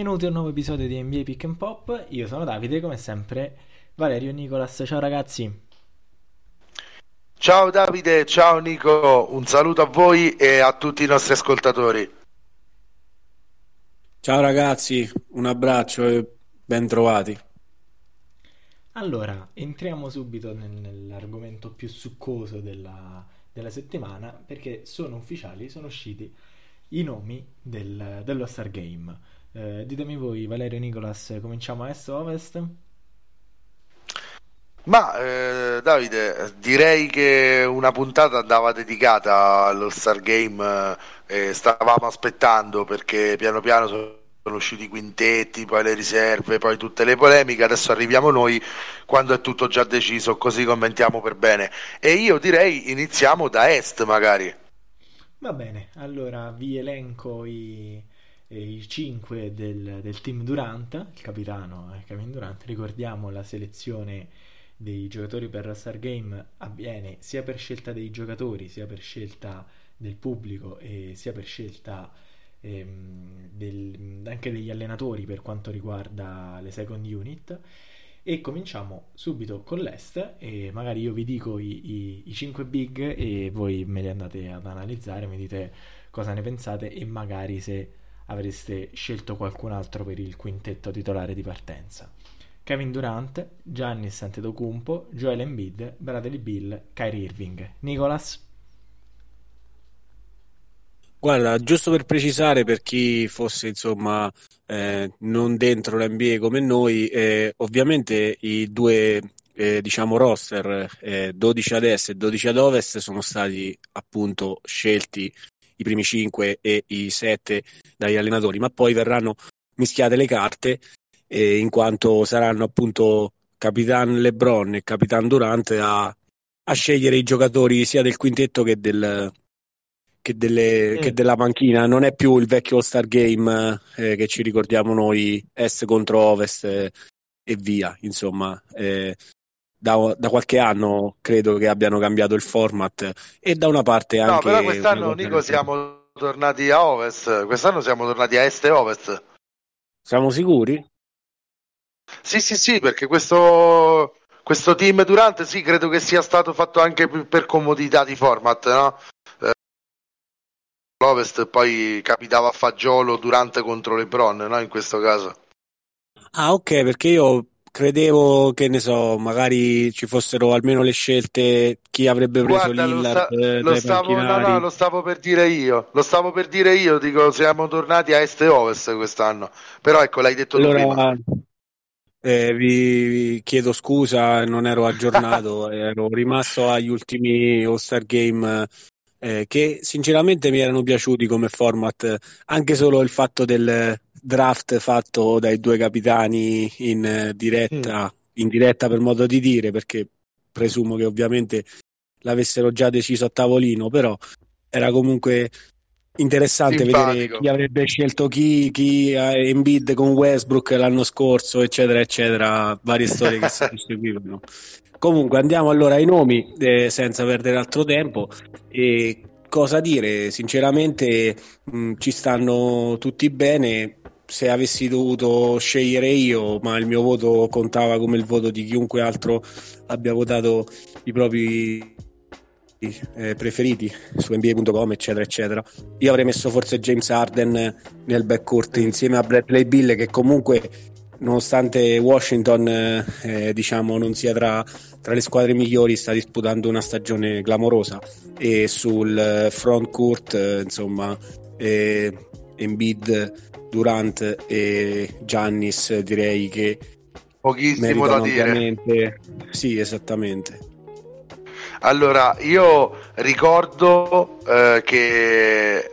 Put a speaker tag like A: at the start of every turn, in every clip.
A: benvenuti a un nuovo episodio di NBA Pick and Pop. Io sono Davide, come sempre Valerio Nicolas. Ciao ragazzi.
B: Ciao Davide, ciao Nico, un saluto a voi e a tutti i nostri ascoltatori.
C: Ciao ragazzi, un abbraccio e ben trovati.
A: Allora, entriamo subito nel- nell'argomento più succoso della, della settimana perché sono ufficiali, sono usciti i nomi del, dello Star Game. Eh, ditemi voi, Valerio e Nicolas, cominciamo a est o ovest?
B: Ma eh, Davide, direi che una puntata andava dedicata allo Star Game eh, stavamo aspettando perché piano piano sono sono usciti i quintetti, poi le riserve, poi tutte le polemiche, adesso arriviamo noi quando è tutto già deciso, così commentiamo per bene. E io direi iniziamo da est magari.
A: Va bene, allora vi elenco i, i 5 del, del team Durant, il capitano è Kevin Durant, ricordiamo la selezione dei giocatori per la Star Game avviene sia per scelta dei giocatori, sia per scelta del pubblico e sia per scelta ehm, del- anche degli allenatori per quanto riguarda le second unit. E cominciamo subito con l'Est e magari io vi dico i, i, i 5 big e voi me li andate ad analizzare, mi dite cosa ne pensate e magari se avreste scelto qualcun altro per il quintetto titolare di partenza. Kevin Durant, Giannis Antetokounmpo, Joel Embiid, Bradley Bill, Kyrie Irving. Nicolas?
C: Guarda, giusto per precisare per chi fosse insomma eh, non dentro l'NBA come noi, eh, ovviamente i due eh, diciamo roster eh, 12 ad est e 12 ad ovest sono stati appunto scelti i primi 5 e i 7 dagli allenatori, ma poi verranno mischiate le carte eh, in quanto saranno appunto Capitan LeBron e Capitan Durant a, a scegliere i giocatori sia del quintetto che del che, delle-
A: Mm.
C: che della panchina, non è più il vecchio All-Star Game eh, che ci ricordiamo noi, Est contro Ovest eh, e via, insomma. eh, da, da qualche anno credo che abbiano cambiato il format e da una parte
B: No,
C: anche...
B: però
C: una
B: quest'anno Nico siamo tornati a ovest, quest'anno siamo tornati a est e ovest.
C: Siamo sicuri?
B: Sì, sì, sì, perché questo, questo team Durant sì, credo che sia stato fatto anche per comodità di format, no? Eh, L'Ovest poi capitava a fagiolo Durant contro LeBron, no? In questo caso.
C: Ah, ok, perché io credevo che ne so, magari ci fossero almeno le scelte chi avrebbe preso
B: Guarda, lo,
C: Lillard
B: sta-
C: eh,
B: lo stavo, no, no, lo stavo per dire io, lo stavo per dire io, dico siamo tornati a est e ovest quest'anno, però ecco l'hai detto tu prima.
C: Allora, eh, vi, vi chiedo scusa, non ero aggiornato, ero rimasto agli ultimi All-Star Game eh, che sinceramente mi erano piaciuti come format, anche solo il fatto del draft fatto dai due capitani in diretta, in diretta per modo di dire, perché presumo che ovviamente l'avessero già deciso a tavolino, però era comunque interessante vedere
B: Simpatico.
C: chi avrebbe scelto chi, chi eh, Embiid con Westbrook l'anno scorso, eccetera, eccetera, varie storie che si seguivano. Comunque andiamo allora ai nomi eh, senza perdere altro tempo e cosa dire, sinceramente mh, ci stanno tutti bene. Se avessi dovuto scegliere io, ma il mio voto contava come il voto di chiunque altro abbia votato i propri eh, preferiti su NBA.com, eccetera, eccetera. Io avrei messo forse James Harden nel backcourt insieme a Bradley Bill, che comunque, nonostante Washington, eh, eh, diciamo, non sia tra, tra le squadre migliori, sta disputando una stagione clamorosa. E sul eh, front court, eh, insomma, eh, Embiid, Durant e Giannis, direi che
B: Pochissimo da dire.
C: ovviamente. Sì, esattamente.
B: Allora, io ricordo eh, che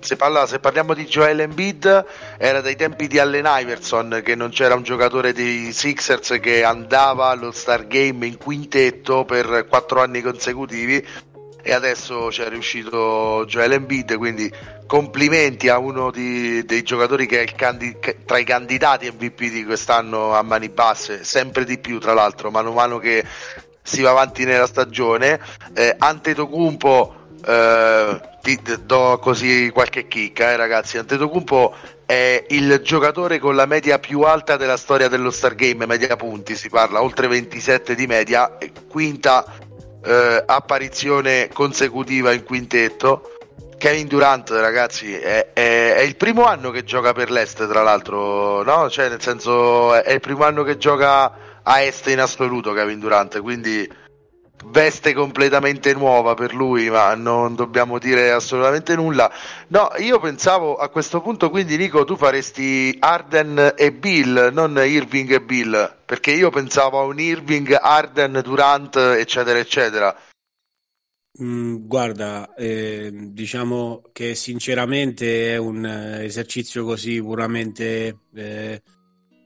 B: se, parla- se parliamo di Joel Embiid era dai tempi di Allen Iverson che non c'era un giocatore dei Sixers che andava allo Star Game in quintetto per quattro anni consecutivi e adesso c'è riuscito Joel Embiid, quindi complimenti a uno di- dei giocatori che è candi- tra i candidati MVP di quest'anno a mani basse, sempre di più tra l'altro, mano a mano che si va avanti nella stagione. Eh, Antetokounmpo, eh, ti do così qualche chicca, eh, ragazzi. Antetokounmpo è il giocatore con la media più alta della storia dello Stargame, media punti si parla, oltre 27 di media, quinta eh, apparizione consecutiva in quintetto. Kevin Durant, ragazzi, è, è, è, il primo anno che gioca per l'Est, tra l'altro, no? Cioè, nel senso, è il primo anno che gioca a Est in assoluto, Kevin Durant, quindi veste completamente nuova per lui, ma non dobbiamo dire assolutamente nulla. No, io pensavo a questo punto, quindi Nico, tu faresti Arden e Bill, non Irving e Bill, perché io pensavo a un Irving, Arden, Durant, eccetera, eccetera.
C: Mm, guarda, eh, diciamo che sinceramente è un esercizio così puramente eh,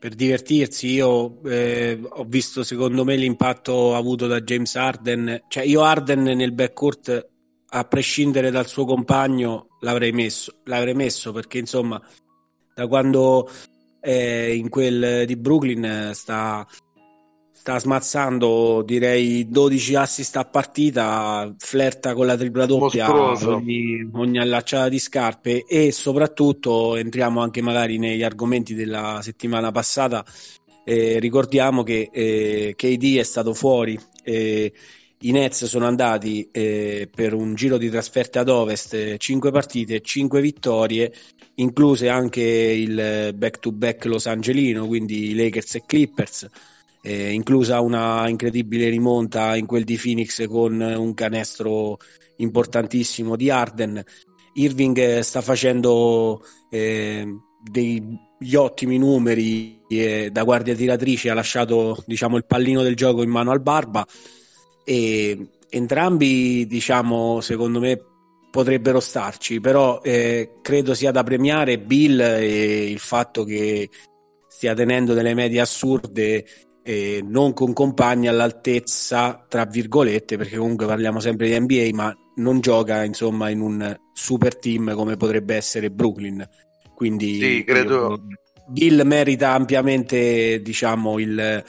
C: per divertirsi. Io eh, ho visto secondo me l'impatto avuto da James Arden, cioè io Arden nel backcourt a prescindere dal suo compagno l'avrei messo, l'avrei messo perché insomma da quando è in quel di Brooklyn sta sta smazzando direi 12 assist a partita, flirta con la tripla doppia ogni, ogni, allacciata di scarpe e soprattutto entriamo anche magari negli argomenti della settimana passata. Eh, ricordiamo che eh, KD è stato fuori. Eh, i Nets sono andati eh, per un giro di trasferte ad ovest, 5 partite, 5 vittorie, incluse anche il back-to-back Los Angelino, quindi Lakers e Clippers eh, inclusa una incredibile rimonta in quel di Phoenix con un canestro importantissimo di Arden. Irving eh, sta facendo eh, degli ottimi numeri eh, da guardia tiratrice, ha lasciato diciamo, il pallino del gioco in mano al Barba e entrambi diciamo, secondo me potrebbero starci, però eh, credo sia da premiare Bill e il fatto che stia tenendo delle medie assurde eh, non con compagni all'altezza, tra virgolette, perché comunque parliamo sempre di NBA, ma non gioca insomma in un super team come potrebbe essere Brooklyn. Quindi
B: sì, credo...
C: Bill merita ampiamente diciamo il,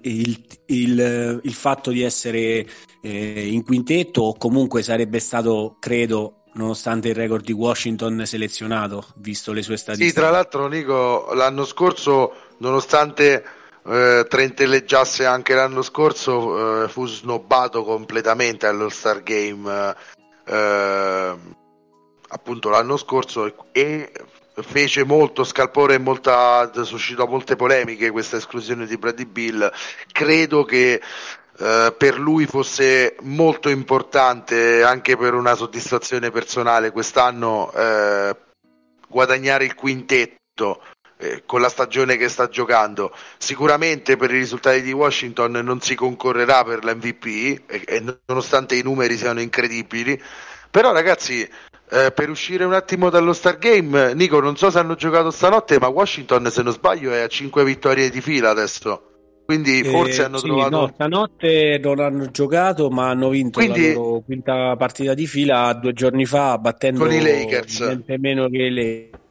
C: il, il, il fatto di essere eh, in quintetto o comunque sarebbe stato, credo, nonostante il record di Washington selezionato, visto le sue statistiche.
B: Sì, tra l'altro Nico, l'anno scorso, nonostante eh, trentelleggiasse anche l'anno scorso, eh, fu snobbato completamente allo Star Game eh, appunto l'anno scorso e fece molto scalpore e molta, suscitò molte polemiche questa esclusione di Brady Bill. Credo che Uh, per lui fosse molto importante anche per una soddisfazione personale quest'anno uh, guadagnare il quintetto eh, con la stagione che sta giocando. Sicuramente per i risultati di Washington non si concorrerà per l'MVP, e, e nonostante i numeri siano incredibili. Però ragazzi, eh, per uscire un attimo dallo Star Game, Nico, non so se hanno giocato stanotte, ma Washington, se non sbaglio, è a 5 vittorie di fila adesso. Quindi eh, forse hanno
C: sì,
B: trovato.
C: No, stanotte non hanno giocato, ma hanno vinto Quindi... la loro quinta partita di fila due giorni fa, battendo
B: con i Lakers.
C: niente meno che le
B: Lakers,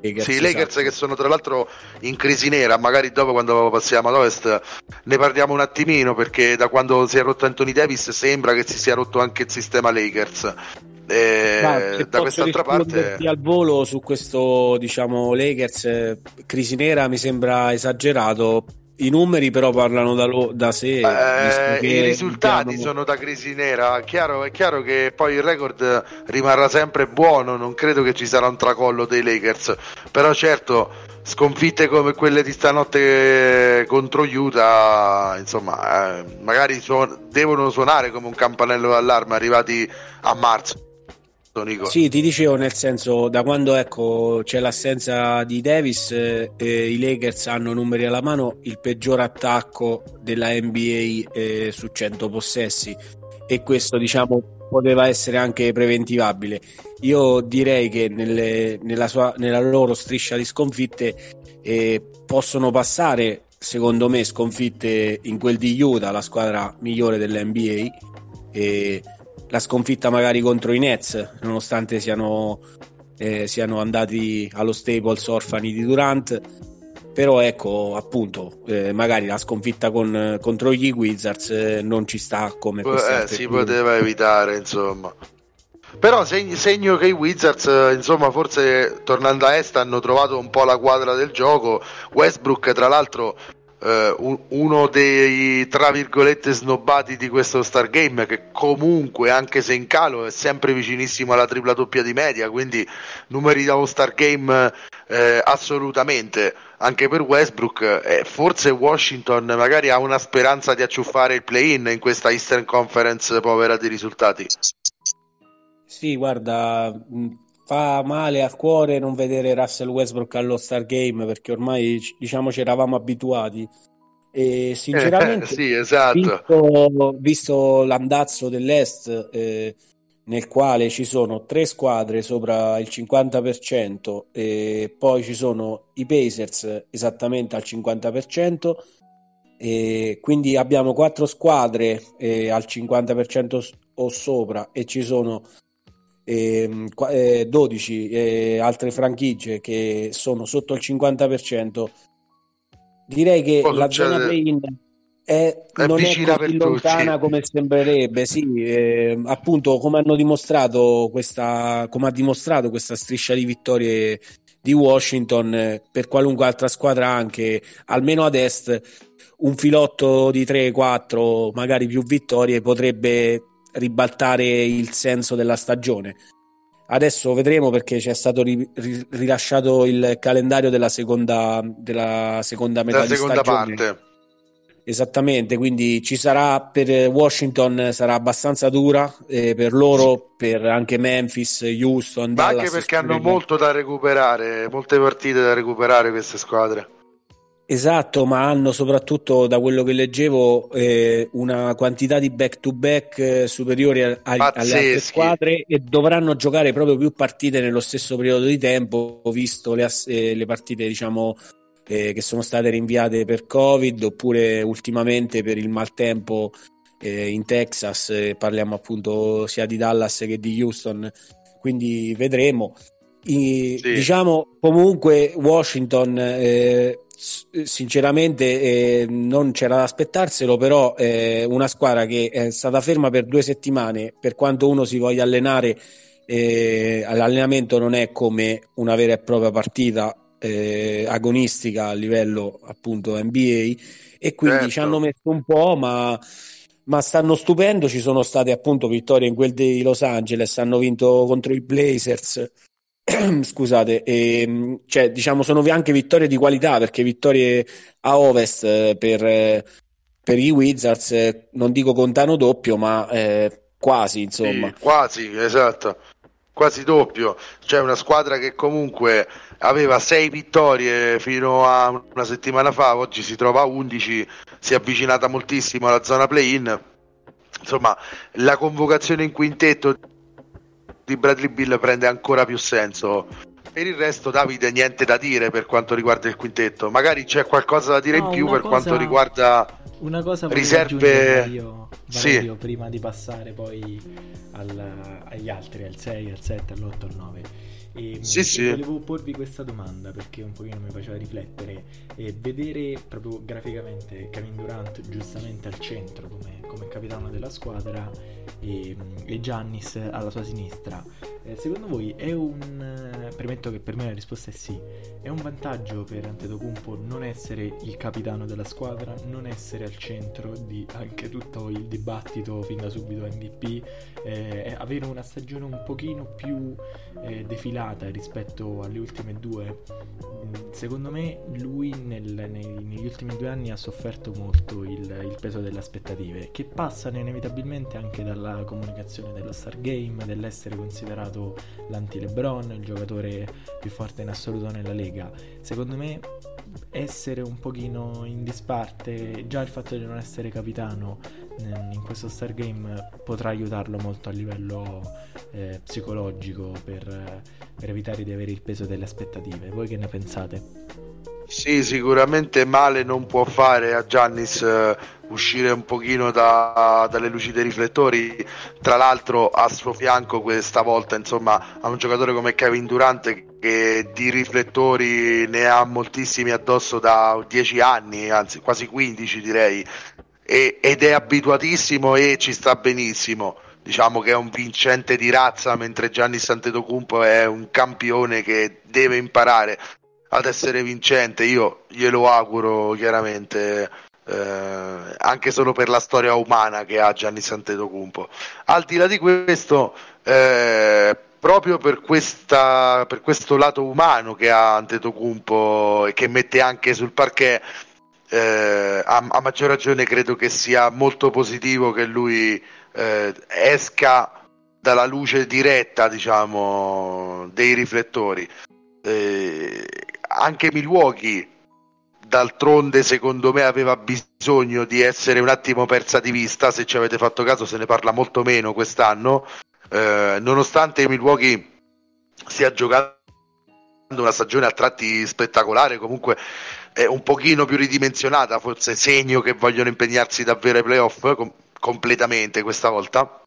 B: sì, i Lakers esatto. che sono tra l'altro in crisi nera, magari dopo quando passiamo ad Ovest ne parliamo un attimino perché da quando si è rotto Anthony Davis sembra che si sia rotto anche il sistema Lakers. Eh, da quest'altra parte
C: al volo su questo diciamo Lakers eh, crisi nera mi sembra esagerato i numeri però parlano da, lo, da sé.
B: Eh, I risultati abbiamo... sono da crisi nera. Chiaro, è chiaro che poi il record rimarrà sempre buono. Non credo che ci sarà un tracollo dei Lakers. Però certo, sconfitte come quelle di stanotte contro Utah, insomma, eh, magari suon- devono suonare come un campanello d'allarme arrivati a marzo.
C: Nico. Sì, ti dicevo nel senso, da quando ecco, c'è l'assenza di Davis, eh, i Lakers hanno numeri alla mano il peggior attacco della NBA eh, su 100 possessi e questo diciamo poteva essere anche preventivabile. Io direi che nelle, nella, sua, nella, loro striscia di sconfitte eh, possono passare, secondo me, sconfitte in quel di Utah, la squadra migliore dell'NBA. E la sconfitta magari contro i Nets, nonostante siano, eh, siano andati allo Staples orfani di Durant. Però ecco, appunto, eh, magari la sconfitta con, contro gli Wizards eh, non ci sta come
B: eh, si poteva evitare, insomma. Però segno, segno che i Wizards, insomma, forse tornando a est hanno trovato un po' la quadra del gioco. Westbrook, tra l'altro, eh, uno dei tra virgolette snobbati di questo Stargame che comunque anche se in calo è sempre vicinissimo alla tripla doppia di media quindi numeri da Stargame eh, assolutamente. Anche per Westbrook eh, forse Washington magari ha una speranza di acciuffare il play-in in questa Eastern Conference povera di risultati.
C: Sì guarda fa male al cuore non vedere Russell Westbrook allo Star Game perché ormai diciamo ci eravamo abituati e sinceramente
B: sì, esatto.
C: visto, visto, l'andazzo dell'Est eh, nel quale ci sono tre squadre sopra il 50% e poi ci sono i Pacers esattamente al 50% e quindi abbiamo quattro squadre eh, al 50% o sopra e ci sono eh, 12 eh, altre franchigie che sono sotto il 50%, direi che la zona play-in è, è non è così lontana tutti. come sembrerebbe. Sì, eh, appunto, come hanno dimostrato questa, come ha dimostrato questa striscia di vittorie di Washington per qualunque altra squadra, anche almeno ad est, un filotto di 3-4, magari più vittorie potrebbe ribaltare il senso della stagione. Adesso vedremo perché c'è stato ri- rilasciato il calendario della seconda, della seconda metà della seconda stagione. parte. Esattamente, quindi ci sarà per Washington sarà abbastanza dura eh, per loro, per anche Memphis, Houston,
B: Ma Dallas, anche perché hanno molto da recuperare, molte partite da recuperare queste squadre.
C: Esatto, ma hanno soprattutto, da quello che leggevo, eh, una quantità di back-to-back eh, a, alle altre squadre e dovranno giocare proprio più partite nello stesso periodo di tempo, visto le, eh, le partite diciamo, eh, che sono state rinviate per Covid oppure ultimamente per il maltempo eh, in Texas, parliamo appunto sia di Dallas che di Houston, quindi vedremo. I, sì. Diciamo comunque Washington eh, sinceramente eh, non c'era da aspettarselo, però eh, una squadra che è stata ferma per due settimane, per quanto uno si voglia allenare, eh, l'allenamento non è come una vera e propria partita eh, agonistica a livello appunto NBA e quindi certo. ci hanno messo un po', ma ma stanno stupendo. Ci sono state appunto vittorie in quel di Los Angeles, hanno vinto contro i Blazers, scusate, e, ehm, cioè, diciamo sono anche vittorie di qualità perché vittorie a ovest eh, per, eh, per i Wizards, eh, non dico contano doppio, ma eh, quasi insomma.
B: Sì, quasi, esatto, quasi doppio. C'è una squadra che comunque aveva sei vittorie fino a una settimana fa, oggi si trova a 11, si è avvicinata moltissimo alla zona play-in. Insomma, la convocazione in quintetto di Bradley Bill prende ancora più senso. Per il resto, Davide, niente da dire per quanto riguarda il quintetto. Magari c'è qualcosa da dire no, in più per cosa, quanto riguarda
A: una cosa
B: riserve.
A: Io, sì. prima di passare poi al, agli altri, al 6, al 7, all'8, al 9 e
B: sì, sì.
A: volevo porvi questa domanda perché un pochino mi faceva riflettere. E vedere proprio graficamente Kevin Durant giustamente al centro come, come capitano della squadra e, e Giannis alla sua sinistra. Eh, secondo voi è un... premetto che per me la risposta è sì. È un vantaggio per Antetokounmpo non essere il capitano della squadra, non essere al centro di anche tutto il dibattito fin da subito MVP, eh, avere una stagione un pochino più eh, defilata sfilata rispetto alle ultime due. Mm, secondo me lui nel, nei, negli ultimi due anni ha sofferto molto il, il, peso delle aspettative, che passano inevitabilmente anche dalla comunicazione dello Star Game, dell'essere considerato l'anti-Lebron, il giocatore più forte in assoluto nella Lega. Secondo me essere un pochino in disparte, già il fatto di non essere capitano in questo Star Game potrà aiutarlo molto a livello eh, psicologico per, per evitare di avere il peso delle aspettative. Voi che ne pensate?
B: Sì, sicuramente male non può fare a Giannis uh, uscire un pochino da, dalle luci dei riflettori. Tra l'altro, a suo fianco, questa volta, insomma, ha un giocatore come Kevin Durant che di riflettori ne ha moltissimi addosso da 10 anni, anzi quasi 15 direi, e, ed è abituatissimo e ci sta benissimo diciamo che è un vincente di razza, mentre Gianni Santetocumpo è un campione che deve imparare ad essere vincente. Io glielo auguro chiaramente. Eh, anche solo per la storia umana che ha Gianni Santetocumpo. Al di là di questo, eh, proprio per, questa, per, questo lato umano che ha Antetokounmpo e che mette anche sul parquet eh, a, a, maggior ragione credo che sia molto positivo che lui eh, esca dalla luce diretta diciamo dei riflettori. Eh, anche Milwaukee d'altronde secondo me aveva bisogno di essere un attimo persa di vista. Se ci avete fatto caso se ne parla molto meno quest'anno. Eh, nonostante Milwaukee stia giocando una stagione a tratti spettacolare, comunque è un pochino più ridimensionata, forse segno che vogliono impegnarsi davvero ai playoff com- completamente questa volta.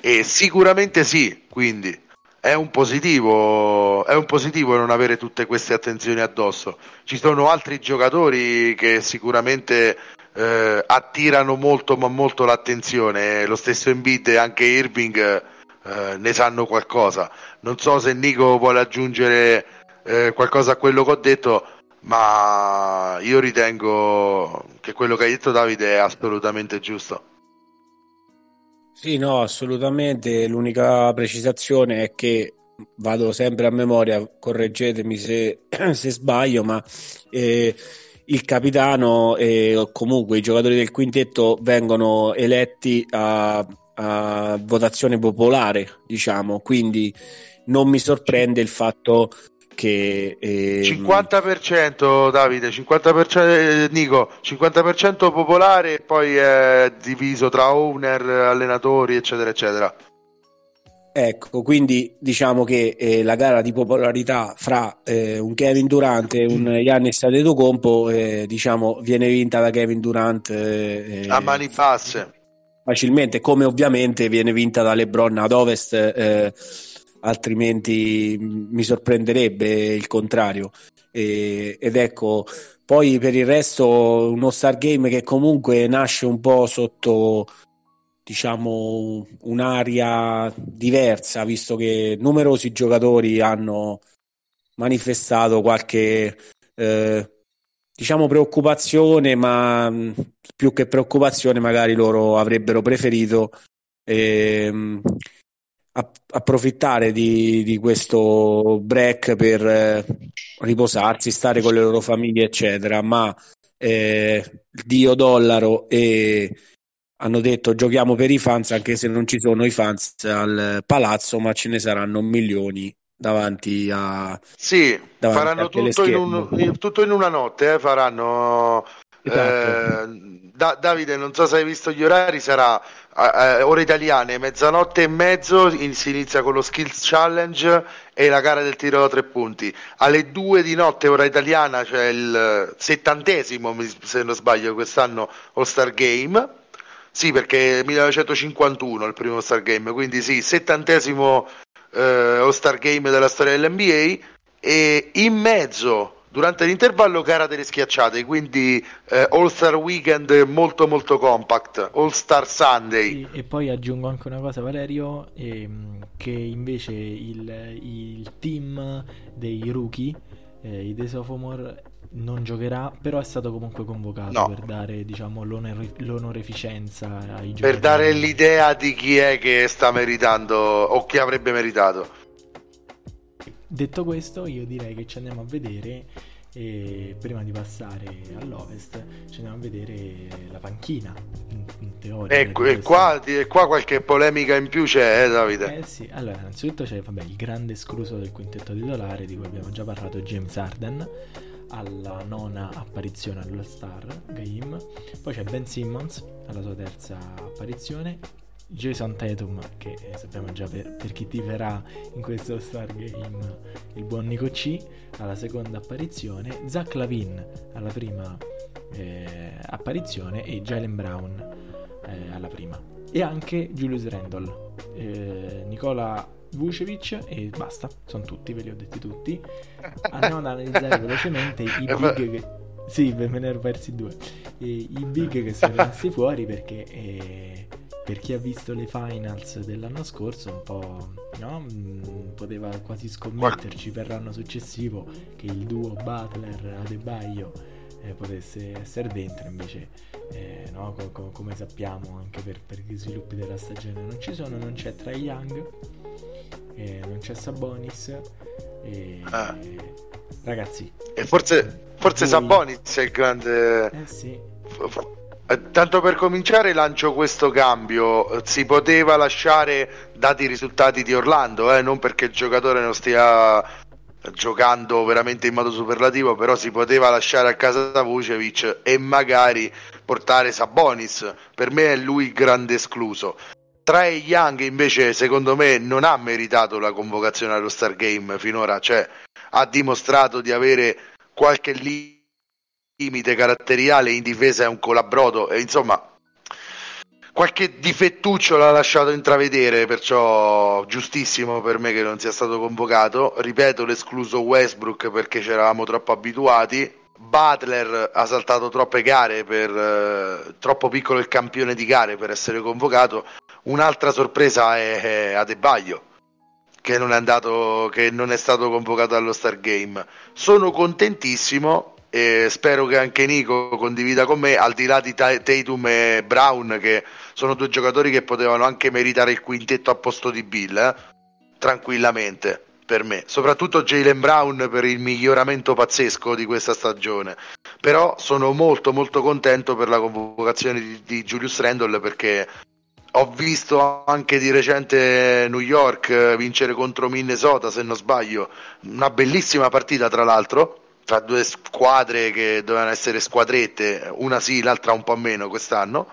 B: E sicuramente sì, quindi è un positivo, è un positivo non avere tutte queste attenzioni addosso. Ci sono altri giocatori che sicuramente eh, attirano molto ma molto l'attenzione. Lo stesso Embiid e anche Irving eh, ne sanno qualcosa. Non so se Nico vuole aggiungere eh, qualcosa a quello che ho detto, ma io ritengo che quello che hai detto Davide è assolutamente giusto.
C: Sì, no, assolutamente. L'unica precisazione è che vado sempre a memoria, correggetemi se, se sbaglio, ma eh, il capitano e comunque i giocatori del quintetto vengono eletti a, a votazione popolare, diciamo, quindi non mi sorprende il fatto che
B: eh, 50% Davide 50% eh, Nico 50% popolare e poi è diviso tra owner allenatori eccetera eccetera.
C: Ecco, quindi diciamo che eh, la gara di popolarità fra eh, un Kevin Durant e un Giannis Antetokounmpo eh, diciamo viene vinta da Kevin Durant
B: eh, a mani basse.
C: facilmente, come ovviamente viene vinta da LeBron ad Ovest eh, altrimenti mi sorprenderebbe il contrario. Ed ecco poi per il resto uno Star Game che comunque nasce un po' sotto diciamo un'aria diversa visto che numerosi giocatori hanno manifestato qualche eh, diciamo preoccupazione ma più che preoccupazione magari loro avrebbero preferito eh, approfittare di, di, questo break per eh, riposarsi, stare con le loro famiglie eccetera ma eh, Dio dollaro e hanno detto giochiamo per i fans anche se non ci sono i fans al palazzo ma ce ne saranno milioni davanti a
B: sì davanti faranno tutto in, un, tutto in, una notte eh, faranno esatto. eh, da, Davide non so se hai visto gli orari sarà eh, ore italiane mezzanotte e mezzo in, si inizia con lo skills challenge e la gara del tiro da tre punti. Alle due di notte ora italiana c'è il settantesimo se non sbaglio quest'anno All Star Game. Sì, perché 1951 il primo Star Game, quindi sì, settantesimo eh, All-Star Game della storia dell'NBA e in mezzo, durante l'intervallo, gara delle schiacciate, quindi eh, All-Star Weekend molto molto compact, All-Star Sunday.
A: Sì, e poi aggiungo anche una cosa Valerio, ehm, che invece il, il team dei rookie, eh, i The Sophomore, non giocherà, però è stato comunque convocato no. per dare diciamo, l'onore- l'onoreficenza ai giocatori.
B: Per dare l'idea di chi è che sta meritando o chi avrebbe meritato.
A: Detto questo, io direi che ci andiamo a vedere e prima di passare all'ovest ci andiamo a vedere la panchina in, in teoria
B: ecco, e qua, e qua, qualche polemica in più c'è eh, Davide
A: eh sì allora innanzitutto c'è vabbè, il grande escluso del quintetto titolare di cui abbiamo già parlato James Arden alla nona apparizione all'All Star Game. Poi c'è Ben Simmons alla sua terza apparizione. Jason Tatum, che sappiamo già per, per chi tiverà in questo Star Game, il buon Nico C, alla seconda apparizione. Zach Lavin alla prima eh, apparizione e Jalen Brown eh, alla prima. E anche Julius Randall. Eh, Nicola Vucevic e basta, sono tutti, ve li ho detti tutti. Andiamo ad analizzare velocemente i big che... Sì, me ne ero persi due. I, i big che sono rimasti fuori perché eh, per chi ha visto le finals dell'anno scorso un po' no? Mm, poteva quasi scommetterci per l'anno successivo che il duo Butler Adebayo eh, potesse essere dentro invece eh, no? co- co- come sappiamo anche per, per, gli sviluppi della stagione non ci sono non c'è Trae Young eh, non c'è Sabonis e, ah. ragazzi
B: e forse, forse voi... Sabonis è il grande
A: eh sì
B: tanto per cominciare lancio questo cambio, si poteva lasciare dati i risultati di Orlando, eh? non perché il giocatore non stia giocando veramente in modo superlativo, però si poteva lasciare a casa Vucevic e magari portare Sabonis, per me è lui grande escluso. Trae Young invece secondo me non ha meritato la convocazione allo Star Game finora, cioè ha dimostrato di avere qualche limite limite caratteriale in difesa è un colabrodo e insomma qualche difettuccio l'ha lasciato intravedere perciò giustissimo per me che non sia stato convocato. Ripeto l'escluso Westbrook perché ci eravamo troppo abituati. Butler ha saltato troppe gare per eh, troppo piccolo il campione di gare per essere convocato. Un'altra sorpresa è, è Adebaio che non è andato che non è stato convocato allo Star Game. Sono contentissimo e spero che anche Nico condivida con me, al di là di Tatum e Brown, che sono due giocatori che potevano anche meritare il quintetto a posto di Bill, eh? tranquillamente per me, soprattutto Jalen Brown per il miglioramento pazzesco di questa stagione. Però sono molto molto contento per la convocazione di, di Julius Randle perché ho visto anche di recente New York vincere contro Minnesota, se non sbaglio, una bellissima partita tra l'altro tra due squadre che dovevano essere squadrette, una sì, l'altra un po' meno quest'anno.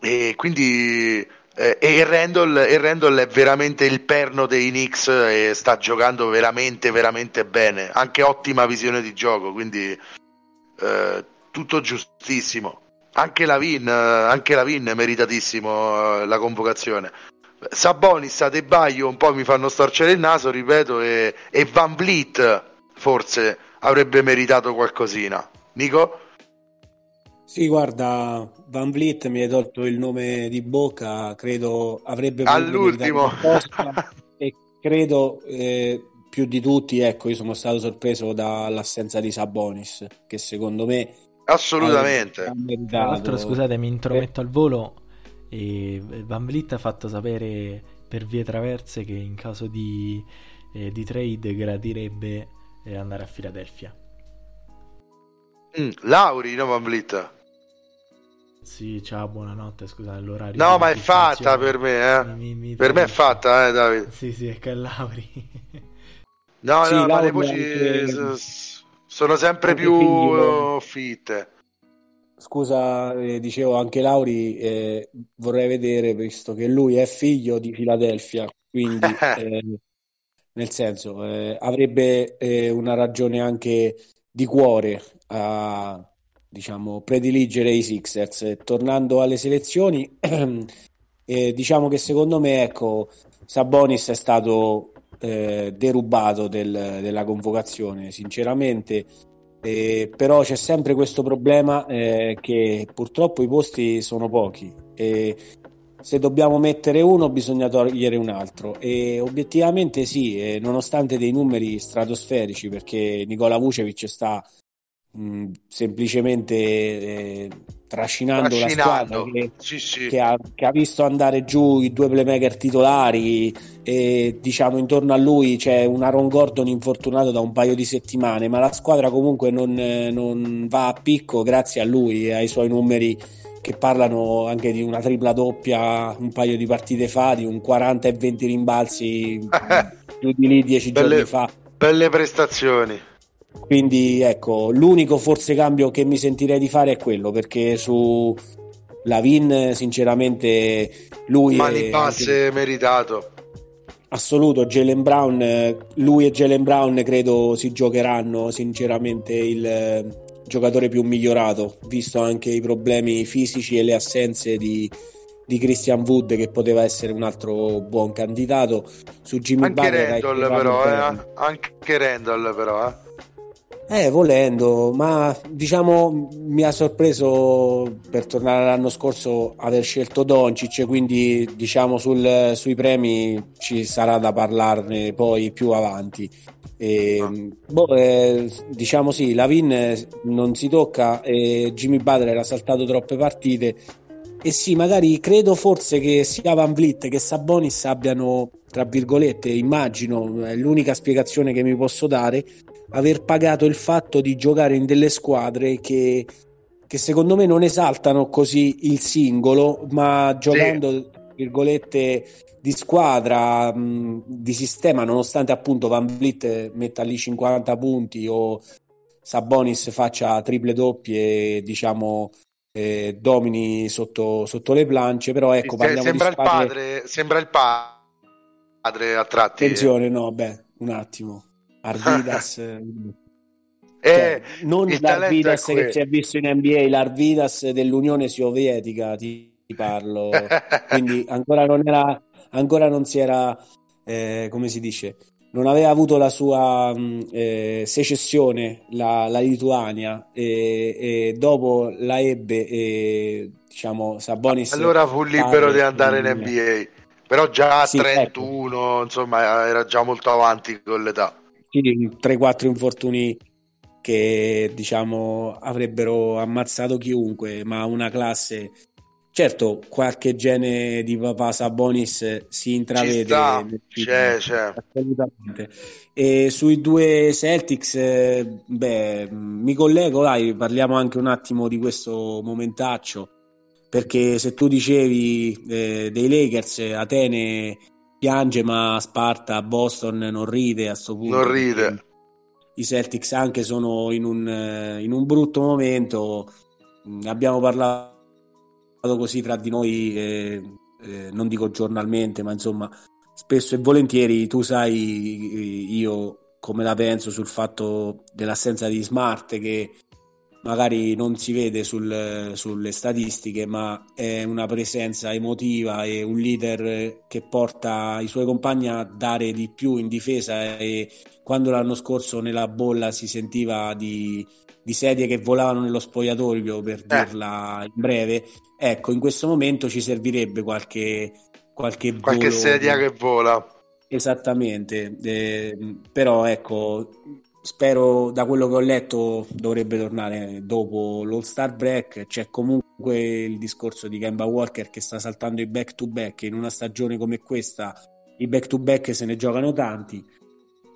B: E quindi eh, e Randall, il Randall, è veramente il perno dei Knicks e sta giocando veramente veramente bene. Anche ottima visione di gioco quindi eh, tutto giustissimo. Anche la Vin anche la Vin è meritatissimo eh, la convocazione. Sabonis, Adebaio un po' mi fanno storcere il naso ripeto e, e Van Vliet forse avrebbe meritato qualcosina. Nico?
C: Sì, guarda, Van Vliet mi hai tolto il nome di bocca, credo avrebbe
B: all'ultimo
C: e credo eh, più di tutti, ecco, io sono stato sorpreso dall'assenza di Sabonis, che secondo me
B: assolutamente.
A: Tra l'altro, scusate, mi intrometto eh. al volo e Van Vliet ha fatto sapere per vie traverse che in caso di, eh, di trade gradirebbe e andare a Filadelfia.
B: Mm, Lauri, no Van Vliet.
A: Sì, ciao, buonanotte, scusa l'orario.
B: No, ma è fatta per me, eh. Mi, mi per me è fatta, eh, Davide.
A: Sì, sì, è che è Lauri.
B: no, sì, no, ma le voci anche... sono sempre più figlio... fitte.
C: Scusa, eh, dicevo anche Lauri, eh, vorrei vedere, visto che lui è figlio di Filadelfia, quindi eh, nel senso eh, avrebbe eh, una ragione anche di cuore a diciamo, prediligere i Sixers. Tornando alle selezioni, eh, diciamo che secondo me ecco, Sabonis è stato eh, derubato del, della convocazione, sinceramente. Eh, però c'è sempre questo problema eh, che purtroppo i posti sono pochi e se dobbiamo mettere uno bisogna togliere un altro. E obiettivamente sì, nonostante dei numeri stratosferici perché Nicola Vucevic sta mh, semplicemente eh, trascinando, trascinando, la squadra che,
B: sì, sì.
C: Che, ha, che, ha, visto andare giù i due playmaker titolari e diciamo intorno a lui c'è un Aaron Gordon infortunato da un paio di settimane ma la squadra comunque non, non va a picco grazie a lui e ai suoi numeri che parlano anche di una tripla doppia un paio di partite fa, di un 40 e 20 rimbalzi più di lì dieci belle, giorni fa.
B: Belle prestazioni.
C: Quindi ecco, l'unico forse cambio che mi sentirei di fare è quello, perché su Lavin sinceramente lui...
B: Mani basse anche... meritato.
C: Assoluto, Jalen Brown, lui e Jalen Brown credo si giocheranno sinceramente il, giocatore più migliorato, visto anche i problemi fisici e le assenze di, di Christian Wood che poteva essere un altro buon candidato su Jimmy
B: anche
C: Butler
B: Randall però, eh? anche Randall però eh?
C: Eh, volendo, ma diciamo mi ha sorpreso per tornare all'anno scorso aver scelto Doncic, quindi diciamo sul, sui premi ci sarà da parlarne poi più avanti. E, ah. boh, eh, diciamo sì, Lavin non si tocca e Jimmy Butler ha saltato troppe partite e sì, magari credo forse che sia Van Vliet che Sabonis abbiano, tra virgolette, immagino, è l'unica spiegazione che mi posso dare, aver pagato il fatto di giocare in delle squadre che, che secondo me non esaltano così il singolo, ma giocando, sì. virgolette, di squadra, mh, di sistema, nonostante appunto Van Vliet metta lì 50 punti o Sabonis faccia triple doppie, diciamo eh, domini sotto, sotto, le plance, però ecco,
B: sì, sembra, il padre, sembra il padre a tratti.
C: Attenzione, no, beh, un attimo. Arvidas... Eh, cioè, non l'Arvidas che si è visto in NBA, l'Arvidas dell'Unione Sovietica, ti, ti parlo. Quindi ancora non era, ancora non si era, eh, come si dice, non aveva avuto la sua mm, eh, secessione la, la Lituania e, e, dopo la ebbe e diciamo Sabonis
B: allora fu libero di andare in NBA però già a sì, 31 ecco. insomma era già molto avanti con l'età
C: sì, 3-4 infortuni che diciamo avrebbero ammazzato chiunque ma una classe Certo, qualche gene di papà Sabonis si intravede.
B: C'è, c'è.
C: Assolutamente. E sui due Celtics, eh, beh, mi collego, dai, parliamo anche un attimo di questo momentaccio. Perché se tu dicevi eh, dei Lakers, Atene piange, ma Sparta, Boston non ride a questo punto.
B: Non ride.
C: I Celtics anche sono in un, eh, in un brutto momento. Abbiamo parlato così tra di noi, eh, eh, non dico giornalmente, ma insomma, spesso e volentieri tu sai io come la penso sul fatto dell'assenza di smart che magari non si vede sul, sulle statistiche, ma è una presenza emotiva e un leader che porta i suoi compagni a dare di più in difesa e quando l'anno scorso nella bolla si sentiva di di sedie che volavano nello spogliatoio, per eh. dirla in breve. Ecco, in questo momento ci servirebbe qualche, qualche,
B: qualche sedia che vola.
C: Esattamente, eh, però ecco, spero da quello che ho letto dovrebbe tornare dopo l'All Star Break. C'è comunque il discorso di Kemba Walker che sta saltando i back to back. In una stagione come questa, i back to back se ne giocano tanti.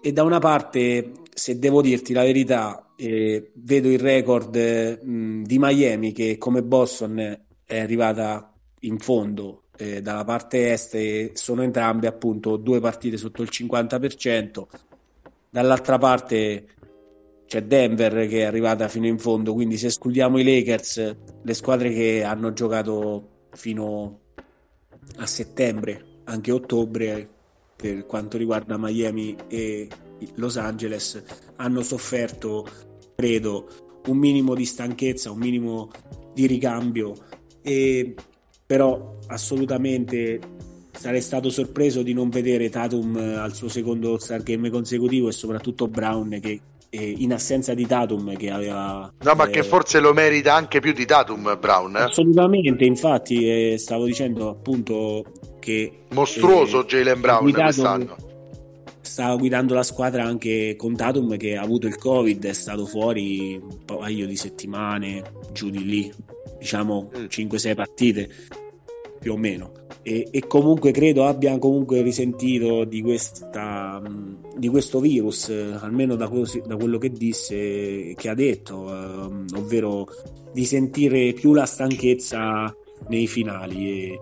C: E da una parte, se devo dirti la verità, eh, vedo il record mh, di Miami che come Boston è arrivata in fondo eh, dalla parte est sono entrambe appunto due partite sotto il 50%. Dall'altra parte c'è Denver che è arrivata fino in fondo, quindi se escludiamo i Lakers, le squadre che hanno giocato fino a settembre, anche ottobre, per quanto riguarda Miami e Los Angeles hanno sofferto, credo, un minimo di stanchezza, un minimo di ricambio, e, però assolutamente sarei stato sorpreso di non vedere Tatum al suo secondo Star Game consecutivo e soprattutto Brown che eh, in assenza di Tatum che aveva
B: no ma eh, che forse lo merita anche più di Tatum Brown eh?
C: assolutamente infatti eh, stavo dicendo appunto che
B: mostruoso eh, Jalen Brown guidato, quest'anno
C: stava guidando la squadra anche con Tatum che ha avuto il covid è stato fuori un paio di settimane giù di lì diciamo mm. 5-6 partite più o meno e, e, comunque credo abbia comunque risentito di, questa, di questo virus almeno da, da, quello che disse che ha detto eh, ovvero di sentire più la stanchezza nei finali e,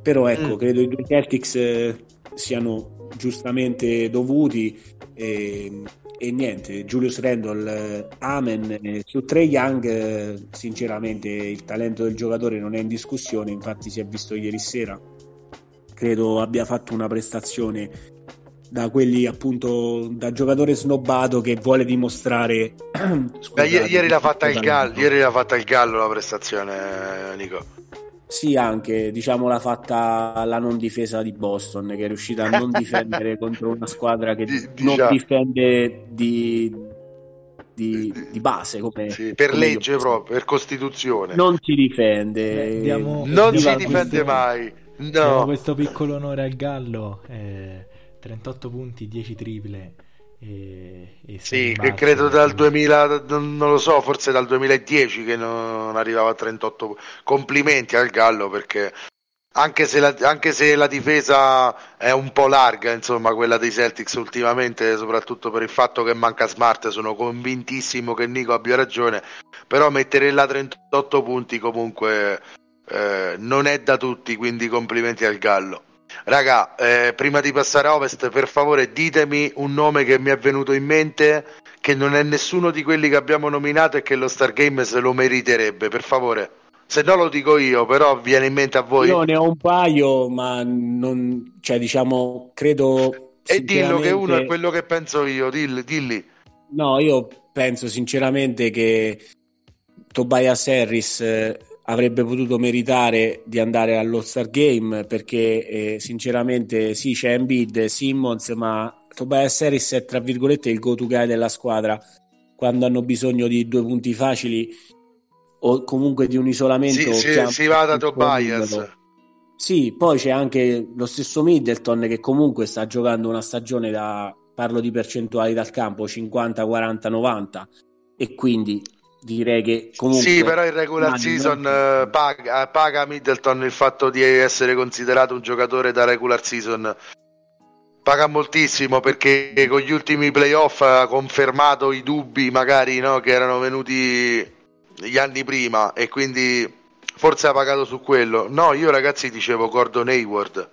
C: però ecco mm. credo i due Celtics eh, siano giustamente dovuti e, e niente, Julius Randall, Amen. Su Trey Young sinceramente il talento del giocatore non è in discussione infatti si è visto ieri sera. Credo abbia fatto una prestazione da quelli appunto da giocatore snobbato che vuole dimostrare
B: Scusate, ieri, ieri, l'ha fatta il Gallo, ieri l'ha fatta il Gallo la prestazione Nico
C: sì, anche diciamo l'ha fatta la non difesa di Boston, che è riuscita a non difendere contro una squadra che D- non diciamo. difende di, di, di base. Come,
B: sì, per
C: come
B: legge proprio, per Costituzione.
C: Non si difende.
A: Beh, diamo,
B: non si difende questo, mai. No.
A: questo piccolo onore al Gallo. Eh, 38 punti, 10 triple. E,
B: e sì, che credo dal 2000, non lo so, forse dal 2010 che non arrivava a 38. Complimenti al Gallo perché anche se, la, anche se la difesa è un po' larga, insomma, quella dei Celtics ultimamente, soprattutto per il fatto che manca Smart, sono convintissimo che Nico abbia ragione, però mettere là 38 punti comunque eh, non è da tutti, quindi complimenti al Gallo. Raga, eh, prima di passare a Ovest, per favore ditemi un nome che mi è venuto in mente che non è nessuno di quelli che abbiamo nominato e che lo Stargame se lo meriterebbe, per favore. Se no lo dico io, però viene in mente a voi.
C: Io ne ho un paio, ma non, cioè diciamo, credo...
B: E dillo che uno è quello che penso io, dilli. dilli.
C: No, io penso sinceramente che Tobias Harris eh, avrebbe potuto meritare di andare allo Star Game perché eh, sinceramente sì c'è Embiid, Simmons ma Tobias Harris è tra virgolette il go to guy della squadra quando hanno bisogno di due punti facili o comunque di un isolamento
B: sì, sì, si va da Tobias.
C: sì, poi c'è anche lo stesso Middleton che comunque sta giocando una stagione da parlo di percentuali dal campo 50, 40, 90 e quindi direi che comunque
B: sì però il regular season uh, paga, paga, Middleton il fatto di essere considerato un giocatore da regular season. Paga moltissimo perché con gli ultimi playoff ha confermato i dubbi magari no, che erano venuti gli anni prima e quindi forse ha pagato su quello. No io ragazzi dicevo Gordon Hayward.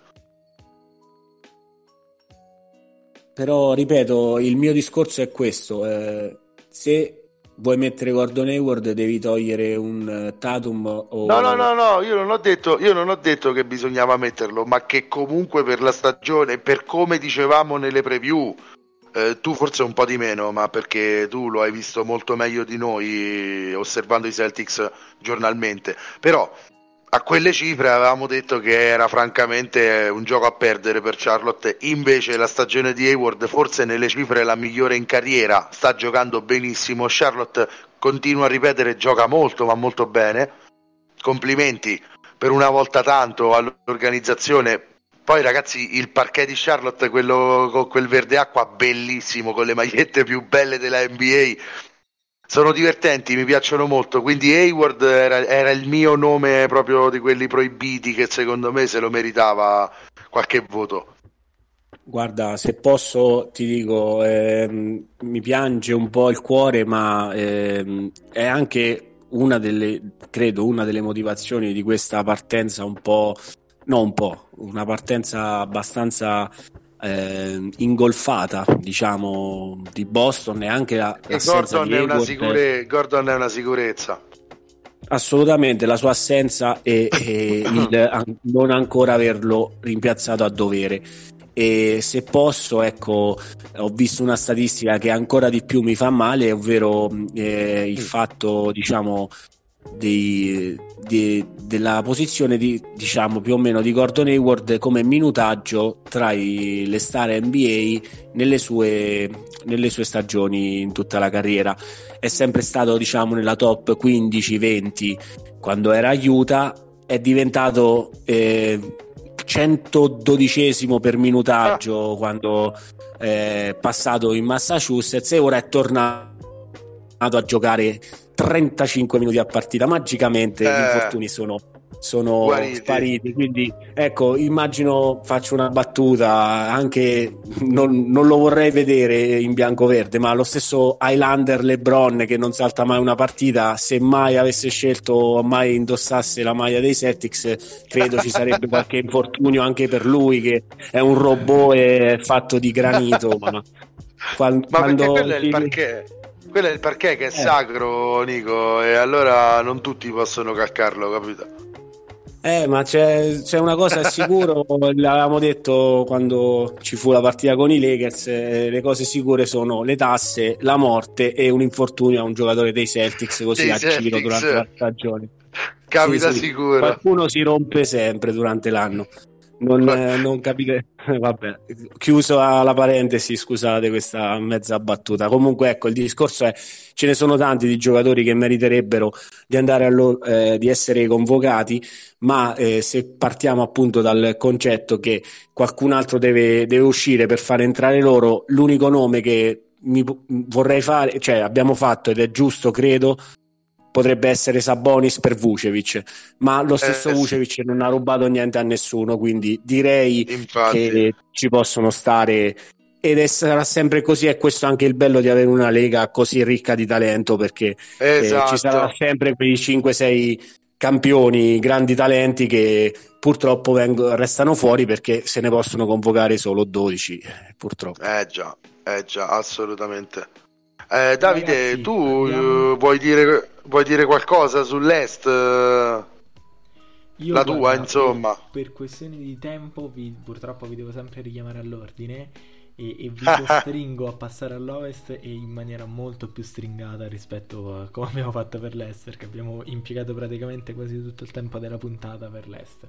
C: Però ripeto il mio discorso è questo eh, se vuoi mettere Gordon Hayward devi togliere un uh, Tatum o...
B: No, no, no, no, io non, ho detto, io non ho detto che bisognava metterlo, ma che comunque per la stagione, per come dicevamo nelle preview, eh, tu forse un po' di meno, ma perché tu lo hai visto molto meglio di noi osservando i Celtics giornalmente, però a quelle cifre avevamo detto che era francamente un gioco a perdere per Charlotte, invece la stagione di Hayward forse nelle cifre è la migliore in carriera, sta giocando benissimo, Charlotte continua a ripetere gioca molto ma molto bene, complimenti per una volta tanto all'organizzazione, poi ragazzi il parquet di Charlotte, quello con quel verde acqua bellissimo, con le magliette più belle della NBA, sono divertenti, mi piacciono molto. Quindi Hayward era, era, il mio nome proprio di quelli proibiti che secondo me se lo meritava qualche voto.
C: Guarda, se posso ti dico, ehm, mi piange un po' il cuore, ma ehm, è anche una delle, credo, una delle motivazioni di questa partenza un po', no un po', una partenza abbastanza eh, ingolfata, diciamo, di Boston e anche la,
B: e Gordon, è una sicure... Gordon è una sicurezza.
C: Assolutamente, la sua assenza e, e il non ancora averlo rimpiazzato a dovere. E se posso, ecco, ho visto una statistica che ancora di più mi fa male, ovvero eh, il mm. fatto, diciamo, di, di, della posizione di, diciamo più o meno di Gordon Hayward come minutaggio tra i, le star NBA nelle sue, nelle sue stagioni in tutta la carriera è sempre stato diciamo nella top 15-20 quando era a Utah è diventato eh, 112 per minutaggio ah. quando è passato in Massachusetts e ora è tornato a giocare 35 minuti a partita. Magicamente eh, gli infortuni sono, sono spariti. Quindi, ecco, immagino faccio una battuta. Anche non, non, lo vorrei vedere in bianco-verde, ma lo stesso Highlander LeBron che non salta mai una partita. Se mai avesse scelto, mai indossasse la maglia dei Celtics, credo ci sarebbe qualche infortunio anche per lui, che è un robot fatto di granito.
B: ma, quando, ma perché quello è il parquet quello è il perché che è eh. sacro, Nico, e allora non tutti possono calcarlo, capito?
C: Eh, ma c'è, c'è una cosa sicuro, l'avevamo detto quando ci fu la partita con i Lakers, eh, le cose sicure sono le tasse, la morte e un infortunio a un giocatore dei Celtics così dei a Celtics. giro durante la stagione.
B: Capita sì, sì. sicuro.
C: Qualcuno si rompe sempre durante l'anno. Non, eh, non capite, vabbè, chiuso la parentesi, scusate questa mezza battuta. Comunque, ecco, il discorso è: ce ne sono tanti di giocatori che meriterebbero di andare allo, eh, di essere convocati, ma eh, se partiamo appunto dal concetto che qualcun altro deve, deve uscire per far entrare loro, l'unico nome che mi vorrei fare, cioè abbiamo fatto ed è giusto, credo, potrebbe essere Sabonis per Vucevic, ma lo stesso eh, Vucevic sì. non ha rubato niente a nessuno, quindi direi Infatti. che ci possono stare ed è, sarà sempre così e questo è anche il bello di avere una lega così ricca di talento perché esatto. eh, ci esatto. sempre quei 5-6 campioni, grandi talenti che purtroppo vengono, restano fuori perché se ne possono convocare solo 12 eh, purtroppo.
B: Eh già, eh già, assolutamente. Eh, Davide, Ragazzi, tu andiamo... vuoi, dire, vuoi, dire, qualcosa sull'Est? Io, la tua, guarda, insomma.
A: Per, per, questioni di tempo, vi, purtroppo vi devo sempre richiamare all'ordine e, e vi costringo a passare all'Ovest e in maniera molto più stringata rispetto a come abbiamo fatto per l'Est, che abbiamo impiegato praticamente quasi tutto il tempo della puntata per l'Est.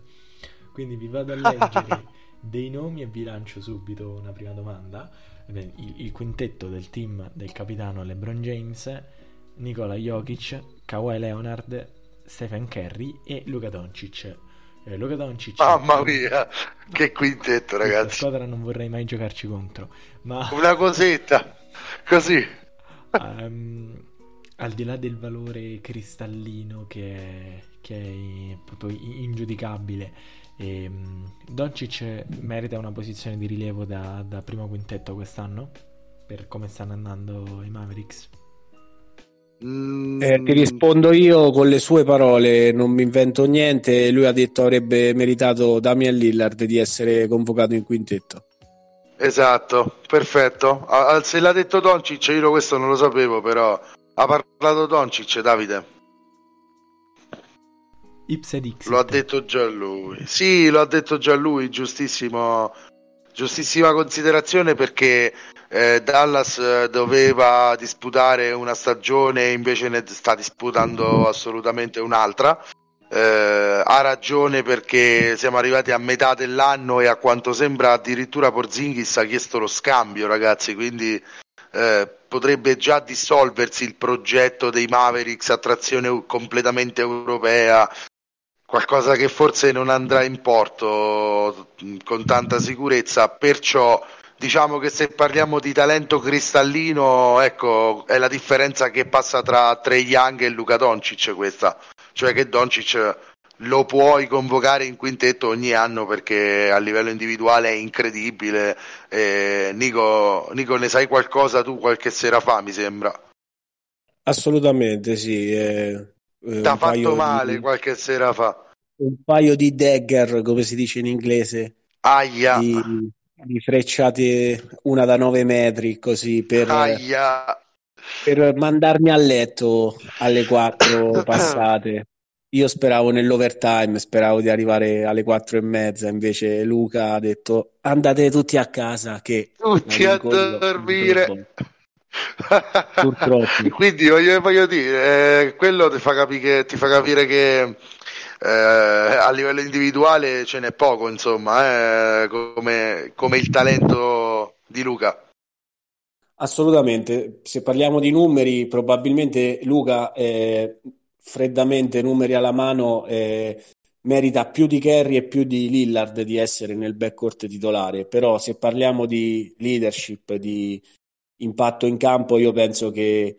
A: Quindi vi vado a leggere dei nomi e vi lancio subito una prima domanda il, il quintetto del team del capitano LeBron James, Nikola Jokic, Kawhi Leonard, Stephen Curry e Luka Doncic. Eh, Luka Doncic
B: Mamma mia, che quintetto ragazzi.
A: squadra non vorrei mai giocarci contro, ma...
B: Una cosetta, così.
A: um, al di là del valore cristallino che è, che è proprio ingiudicabile, e, um, Doncic merita una posizione di rilievo da, da primo quintetto quest'anno per come stanno andando i Mavericks.
C: Mm. Eh, ti rispondo io con le sue parole, non mi invento niente. Lui ha detto avrebbe meritato Damian Lillard di essere convocato in quintetto.
B: Esatto, perfetto. Se l'ha detto Doncic, io questo non lo sapevo, però ha parlato Doncic, Davide.
A: Ipsedix.
B: Lo ha detto già lui. Sì, lo ha detto già lui, giustissimo. Giustissima considerazione perché eh, Dallas eh, doveva disputare una stagione e invece ne sta disputando assolutamente un'altra. Eh, ha ragione perché siamo arrivati a metà dell'anno e a quanto sembra addirittura Porzingis ha chiesto lo scambio, ragazzi. Quindi eh, potrebbe già dissolversi il progetto dei Mavericks a trazione completamente europea qualcosa che forse non andrà in porto con tanta sicurezza, perciò diciamo che se parliamo di talento cristallino, ecco, è la differenza che passa tra Trey Young e Luca Doncic questa, cioè che Doncic lo puoi convocare in quintetto ogni anno perché a livello individuale è incredibile. Eh, Nico, Nico, ne sai qualcosa tu qualche sera fa, mi sembra?
C: Assolutamente sì. Eh,
B: eh, T'ha fatto male di, qualche sera fa.
C: Un paio di dagger, come si dice in inglese.
B: Aia.
C: Di, di frecciate una da 9 metri così per,
B: Aia.
C: per mandarmi a letto alle 4 passate. Io speravo nell'overtime, speravo di arrivare alle 4 e mezza, invece Luca ha detto andate tutti a casa che
B: tutti a dormire. Purtroppo. Quindi voglio, voglio dire, eh, quello ti fa, capire, ti fa capire che eh, a livello individuale ce n'è poco, insomma, eh, come, come il talento di Luca.
C: Assolutamente, se parliamo di numeri, probabilmente Luca, eh, freddamente, numeri alla mano, eh, merita più di Kerry e più di Lillard di essere nel backcourt titolare, però se parliamo di leadership, di impatto in campo, io penso che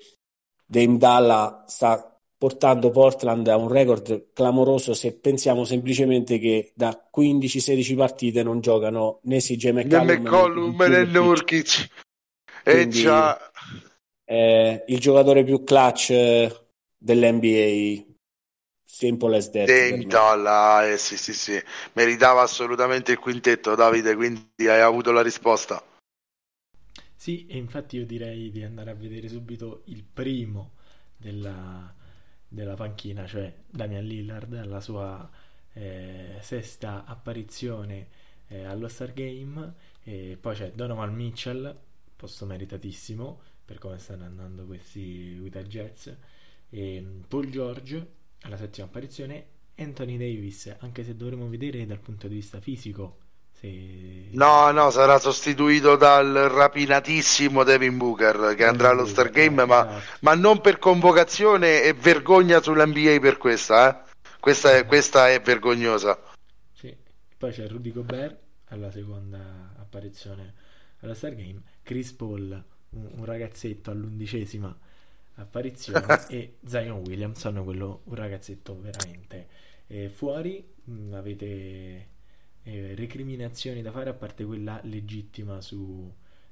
C: Dame Dalla sta portando Portland a un record clamoroso se pensiamo semplicemente che da 15-16 partite non giocano né CJ McCollum né,
B: McCollum, né Nurkic. E già
C: è il giocatore più clutch eh, dell'NBA simple as that
B: Dalla, eh, sì sì sì. Meritava assolutamente il quintetto Davide quindi hai avuto la risposta.
A: Sì, e infatti io direi di andare a vedere subito il primo della, della panchina, cioè Damian Lillard, alla sua eh, sesta apparizione eh, allo Star Game, e poi c'è Donovan Mitchell, posto meritatissimo per come stanno andando questi Utah Jazz, e Paul George alla settima apparizione, Anthony Davis, anche se dovremo vedere dal punto di vista fisico se...
B: No, no, sarà sostituito dal rapinatissimo Devin Booker che andrà allo Star Game, ma, esatto. ma, non per convocazione e vergogna sull'NBA per questa, eh? Questa è, questa è vergognosa.
A: Sì. Poi c'è Rudy Gobert alla seconda apparizione alla Star Game, Chris Paul, un, un ragazzetto all'undicesima apparizione e Zion Williamson, quello un ragazzetto veramente eh, fuori. Mh, mm, avete eh, recriminazioni da fare a parte quella legittima su,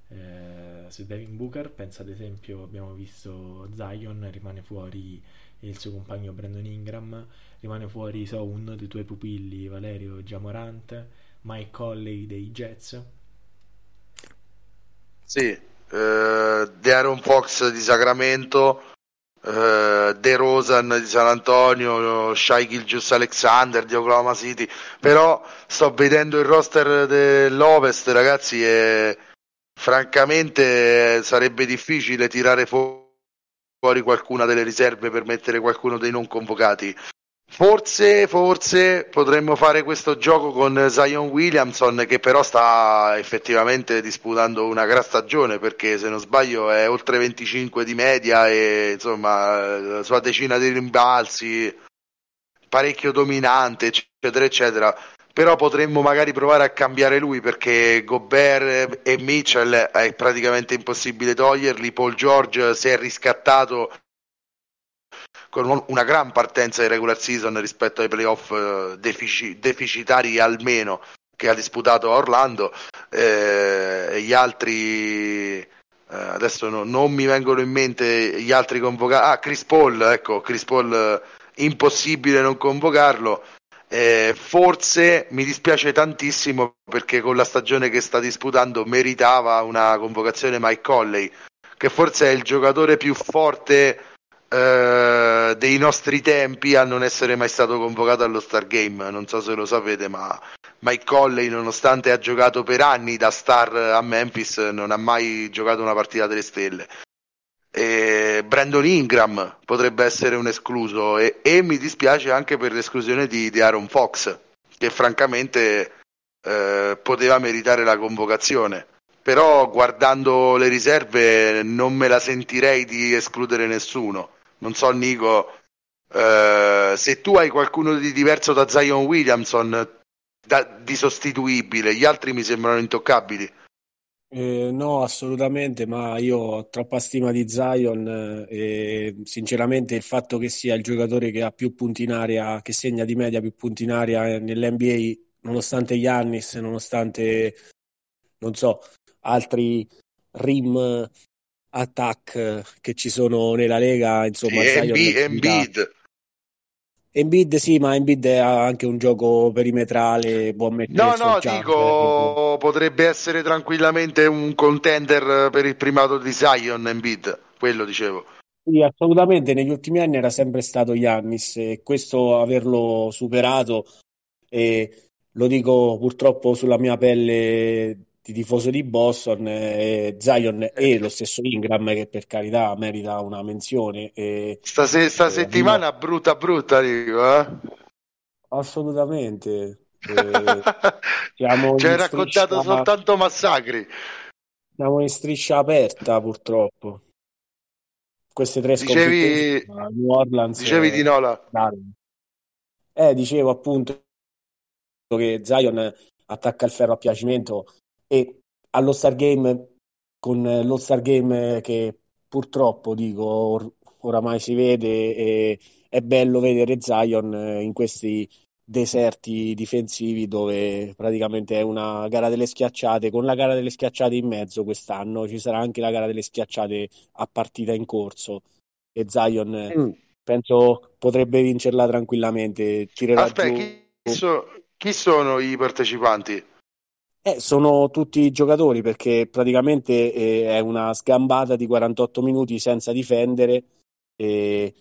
A: eh, su Devin Booker. Pensa ad esempio, abbiamo visto Zion, rimane fuori il suo compagno Brandon Ingram, rimane fuori so, uno dei tuoi pupilli, Valerio Giamorant, Mike Colley dei Jets.
B: Sì, eh, De Aaron Fox di Sacramento, eh, De Rosan di San Antonio, Shai Gilgius Alexander di Oklahoma City, però sto vedendo il roster dell'Ovest ragazzi e francamente sarebbe difficile tirare fuori qualcuna delle riserve per mettere qualcuno dei non convocati. Forse, forse potremmo fare questo gioco con Zion Williamson che però sta effettivamente disputando una gran stagione perché se non sbaglio è oltre 25 di media e insomma la sua decina di rimbalzi parecchio dominante eccetera eccetera. Però potremmo magari provare a cambiare lui perché Gobert e Mitchell è praticamente impossibile toglierli. Paul George si è riscattato con una gran partenza di regular season rispetto ai playoff eh, defici- deficitari almeno che ha disputato a Orlando eh, e gli altri eh, adesso no, non mi vengono in mente gli altri convocati ah Chris Paul ecco Chris Paul eh, impossibile non convocarlo. Eh, forse mi dispiace tantissimo perché con la stagione che sta disputando meritava una convocazione Mike Colley che forse è il giocatore più forte eh, dei nostri tempi a non essere mai stato convocato allo Star Game. Non so se lo sapete, ma Mike Colley, nonostante ha giocato per anni da star a Memphis, non ha mai giocato una partita delle stelle. E Brandon Ingram potrebbe essere un escluso e, e mi dispiace anche per l'esclusione di, di Aaron Fox, che francamente eh, poteva meritare la convocazione però guardando le riserve non me la sentirei di escludere nessuno. Non so, Nico, eh, se tu hai qualcuno di diverso da Zion Williamson, da, di sostituibile, gli altri mi sembrano intoccabili.
C: Eh, no, assolutamente, ma io ho troppa stima di Zion eh, e sinceramente il fatto che sia il giocatore che ha più punti in area, che segna di media più punti in area nell'NBA, nonostante Giannis, nonostante, non so, altri rim attack che ci sono nella Lega, insomma,
B: sì, Embi- Embiid.
C: Embiid sì, ma Embiid ha anche un gioco perimetrale, può mettere
B: No, no, dico, potrebbe essere tranquillamente un contender per il primato di Zion Embiid, quello dicevo.
C: Sì, assolutamente, negli ultimi anni era sempre stato Yannis e questo averlo superato e lo dico purtroppo sulla mia pelle di tifoso di Boston, eh, Zion e lo stesso Ingram che per carità merita una menzione. E,
B: sta, se, sta eh, settimana abbiamo... brutta brutta dico, eh?
C: Assolutamente.
B: Eh, Ci hai raccontato striscia... soltanto massacri.
C: Siamo in striscia aperta purtroppo. Queste tre
B: dicevi... New Orleans. Dicevi di Nola.
C: Eh, dicevo appunto che Zion attacca il ferro a piacimento e allo Star Game con lo Star Game che purtroppo dico or- oramai si vede è bello vedere Zion in questi deserti difensivi dove praticamente è una gara delle schiacciate con la gara delle schiacciate in mezzo quest'anno ci sarà anche la gara delle schiacciate a partita in corso e Zion mm. penso potrebbe vincerla tranquillamente tirerà
B: Aspetta, giù... chi, so, chi sono i partecipanti?
C: Eh, sono tutti giocatori perché praticamente eh, è una sgambata di 48 minuti senza difendere, eh,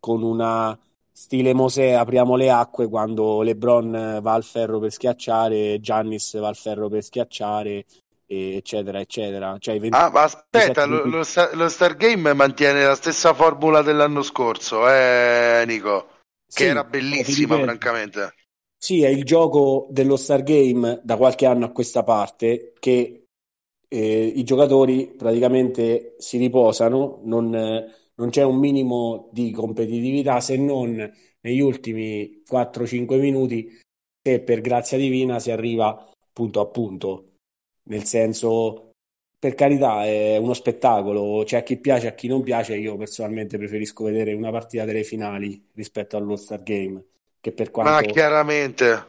C: con una stile Mosè apriamo le acque quando LeBron va al ferro per schiacciare, Giannis va al ferro per schiacciare, eccetera, eccetera. Cioè,
B: 20, ah, ma aspetta, lo, lo, lo Stargame mantiene la stessa formula dell'anno scorso, eh, Nico? che sì, era bellissima, francamente.
C: Sì, è il gioco dello Stargame da qualche anno a questa parte che eh, i giocatori praticamente si riposano, non, non c'è un minimo di competitività se non negli ultimi 4-5 minuti che per grazia divina si arriva punto a punto. Nel senso, per carità, è uno spettacolo, c'è a chi piace, a chi non piace. Io personalmente preferisco vedere una partita delle finali rispetto all'All Star Game. Che per quanto...
B: Ma chiaramente.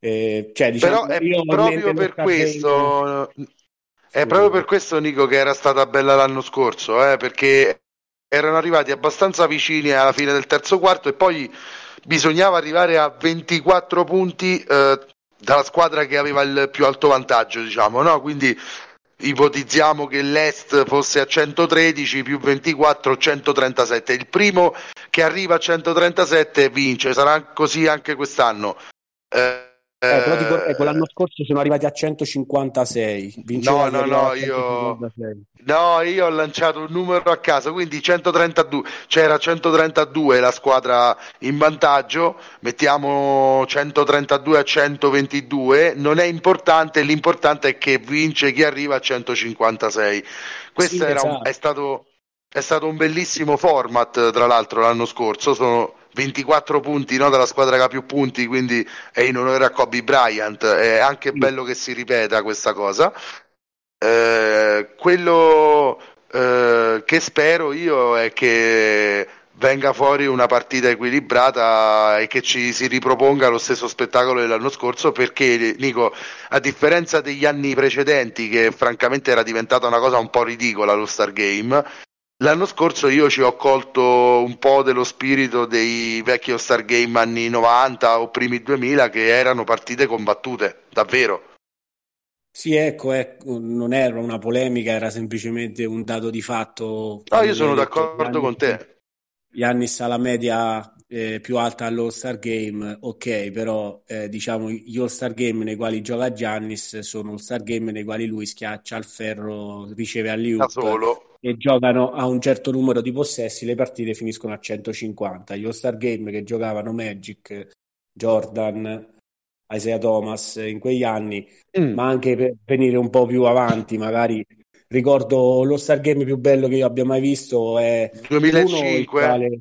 C: Eh, cioè, diciamo,
B: Però è proprio per questo. Game... È proprio per questo, Nico, che era stata bella l'anno scorso, eh, perché erano arrivati abbastanza vicini alla fine del terzo quarto e poi bisognava arrivare a 24 punti eh, dalla squadra che aveva il più alto vantaggio, diciamo, no? Quindi ipotizziamo che l'Est fosse a 113 più 24 137 il primo che arriva a 137 vince sarà così anche quest'anno.
C: Eh, eh, però dico, ecco, l'anno scorso sono arrivati a 156.
B: No, no, no, io... no, io ho lanciato un numero a caso, quindi 132. C'era 132 la squadra in vantaggio, mettiamo 132 a 122. Non è importante, l'importante è che vince chi arriva a 156. Questo sì, esatto. un, è, stato, è stato un bellissimo format, tra l'altro, l'anno scorso. Sono 24 punti no, della squadra che ha più punti, quindi è in onore a Kobe Bryant. È anche bello che si ripeta questa cosa. Eh, quello eh, che spero io è che venga fuori una partita equilibrata e che ci si riproponga lo stesso spettacolo dell'anno scorso perché Nico a differenza degli anni precedenti che francamente era diventata una cosa un po' ridicola lo Star Game L'anno scorso io ci ho colto un po' dello spirito dei vecchi All-Star Game anni 90 o primi 2000 che erano partite combattute, davvero.
C: Sì, ecco, ecco, non era una polemica, era semplicemente un dato di fatto.
B: No, io sono d'accordo con te.
C: Giannis ha la media eh, più alta all'All-Star Game, ok, però eh, diciamo gli All-Star Game nei quali gioca Giannis sono All-Star Game nei quali lui schiaccia il ferro, riceve all'Iup. Da solo e giocano a un certo numero di possessi, le partite finiscono a 150. Gli All-Star Game che giocavano Magic, Jordan, Isaiah Thomas in quegli anni, mm. ma anche per venire un po' più avanti, magari ricordo lo Star Game più bello che io abbia mai visto è
B: 2005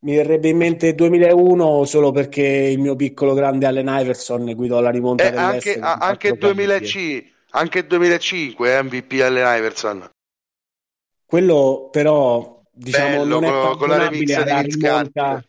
C: mi verrebbe in mente 2001 solo perché il mio piccolo grande Allen Iverson guidò la rimonta eh,
B: anche, anche, 2005, anche 2005 MVP Allen Iverson
C: quello però diciamo Bello, non è con, con la remix alla rimonta,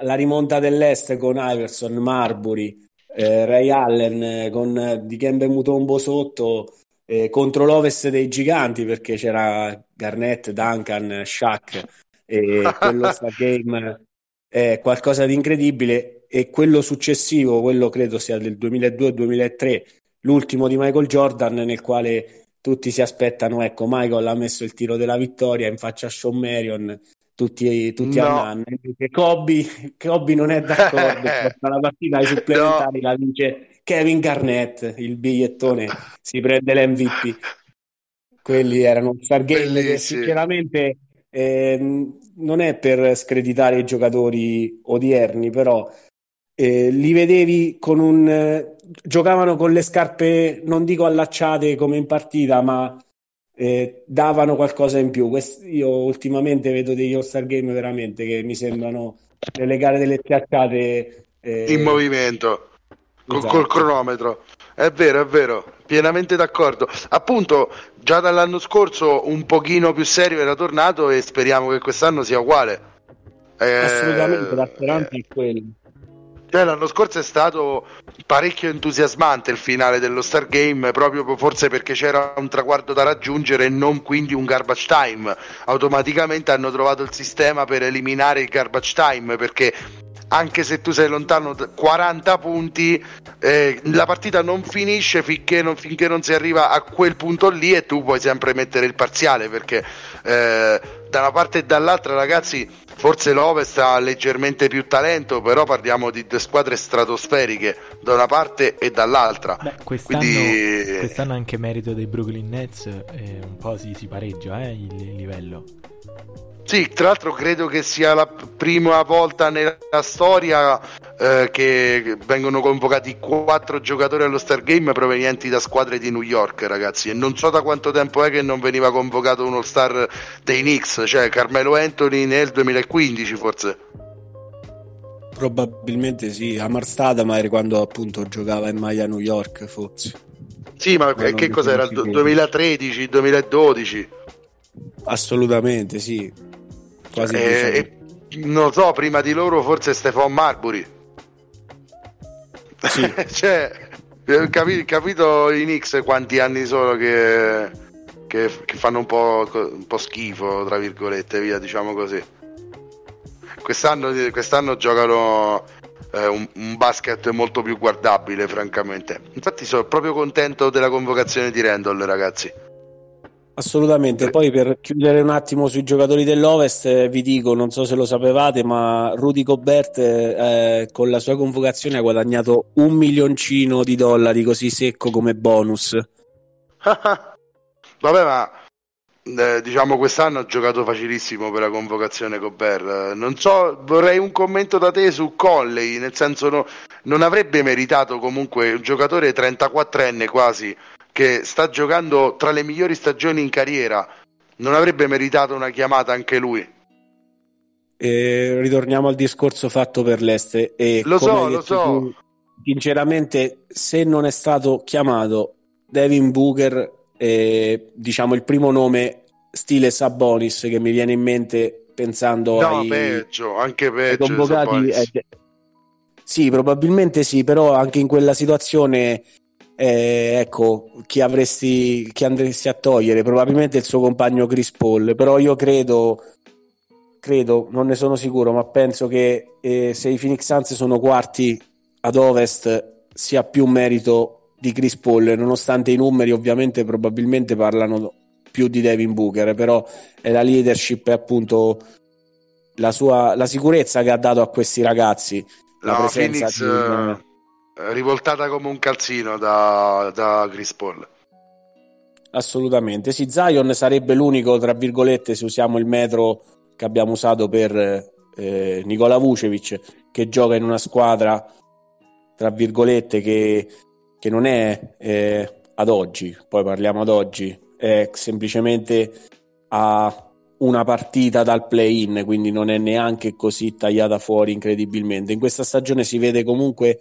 C: la rimonta dell'Est con Iverson, Marbury, eh, Ray Allen eh, con eh, Dikembe Mutombo sotto eh, contro l'Ovest dei giganti perché c'era Garnett, Duncan, Shaq e quello sta game è qualcosa di incredibile. E quello successivo, quello credo sia del 2002-2003, l'ultimo di Michael Jordan nel quale tutti si aspettano, ecco, Michael ha messo il tiro della vittoria in faccia a Sean Marion, tutti, tutti no. andranno. Kobe, Kobe non è d'accordo, la partita ai supplementari no. la vince Kevin Garnett, il bigliettone, si prende l'MVP. Quelli erano Stargame che sinceramente eh, non è per screditare i giocatori odierni, però eh, li vedevi con un eh, giocavano con le scarpe non dico allacciate come in partita ma eh, davano qualcosa in più Quest- io ultimamente vedo degli All-Star Game veramente che mi sembrano delle gare delle schiacciate
B: eh, in movimento col, esatto. col cronometro è vero, è vero, pienamente d'accordo. Appunto, già dall'anno scorso un pochino più serio era tornato e speriamo che quest'anno sia uguale.
C: Eh, Assolutamente, la speranza eh, è quella.
B: Cioè, l'anno scorso è stato parecchio entusiasmante il finale dello Star Game, proprio forse perché c'era un traguardo da raggiungere e non quindi un garbage time. Automaticamente hanno trovato il sistema per eliminare il garbage time perché anche se tu sei lontano 40 punti, eh, la partita non finisce finché non, finché non, si arriva a quel punto lì e tu puoi sempre mettere il parziale perché eh, da una parte e dall'altra, ragazzi, forse l'Ovest ha leggermente più talento, però parliamo di due squadre stratosferiche da una parte e dall'altra.
A: Beh, quest'anno, Quindi... quest'anno anche merito dei Brooklyn Nets, eh, un po' si, si pareggia eh, il, il livello.
B: Sì, tra l'altro credo che sia la prima volta nella storia eh, che vengono convocati quattro giocatori allo Star Game provenienti da squadre di New York, ragazzi. E non so da quattro tempo è che non veniva convocato uno star dei Knicks, cioè Carmelo Anthony nel 2015 forse.
C: Probabilmente sì, Amar Stadamar quando appunto giocava in maglia New York forse.
B: Sì, ma, ma che cos'era? 2013, 2012?
C: Assolutamente sì
B: quasi eh, non so, prima di loro forse Stefan Marbury. Sì. cioè, eh, capi, capito i Knicks quanti anni sono che, che, che fanno un po', un po', schifo, tra virgolette, via, diciamo così. Quest'anno, quest'anno giocano eh, un, un, basket molto più guardabile, francamente. Infatti sono proprio contento della convocazione di Randall, ragazzi.
C: Assolutamente, poi per chiudere un attimo sui giocatori dell'Ovest eh, vi dico, non so se lo sapevate, ma Rudy Gobert eh, con la sua convocazione ha guadagnato un milioncino di dollari così secco come bonus.
B: Vabbè, ma eh, diciamo quest'anno ha giocato facilissimo per la convocazione Gobert. Non so, vorrei un commento da te su Colley, nel senso no, non avrebbe meritato comunque un giocatore 34enne quasi che sta giocando tra le migliori stagioni in carriera, non avrebbe meritato una chiamata anche lui?
C: E ritorniamo al discorso fatto per l'Est. E
B: lo so, lo so. Tu,
C: sinceramente, se non è stato chiamato Devin Booker, eh, diciamo il primo nome stile Sabonis che mi viene in mente pensando
B: no,
C: ai,
B: peggio, anche peggio convocati. Eh,
C: sì, probabilmente sì, però anche in quella situazione eh, ecco, chi, avresti, chi andresti a togliere? Probabilmente il suo compagno Chris Paul, però io credo, credo, non ne sono sicuro, ma penso che eh, se i Phoenix Suns sono quarti ad ovest sia più merito di Chris Paul, nonostante i numeri ovviamente probabilmente parlano più di Devin Booker, però è la leadership e appunto la, sua, la sicurezza che ha dato a questi ragazzi.
B: No, la presenza Phoenix, di, rivoltata come un calzino da, da Chris Paul.
C: Assolutamente, sì, Zion sarebbe l'unico, tra virgolette, se usiamo il metro che abbiamo usato per eh, Nicola Vucevic, che gioca in una squadra, tra virgolette, che, che non è eh, ad oggi, poi parliamo ad oggi, è semplicemente a una partita dal play-in, quindi non è neanche così tagliata fuori incredibilmente. In questa stagione si vede comunque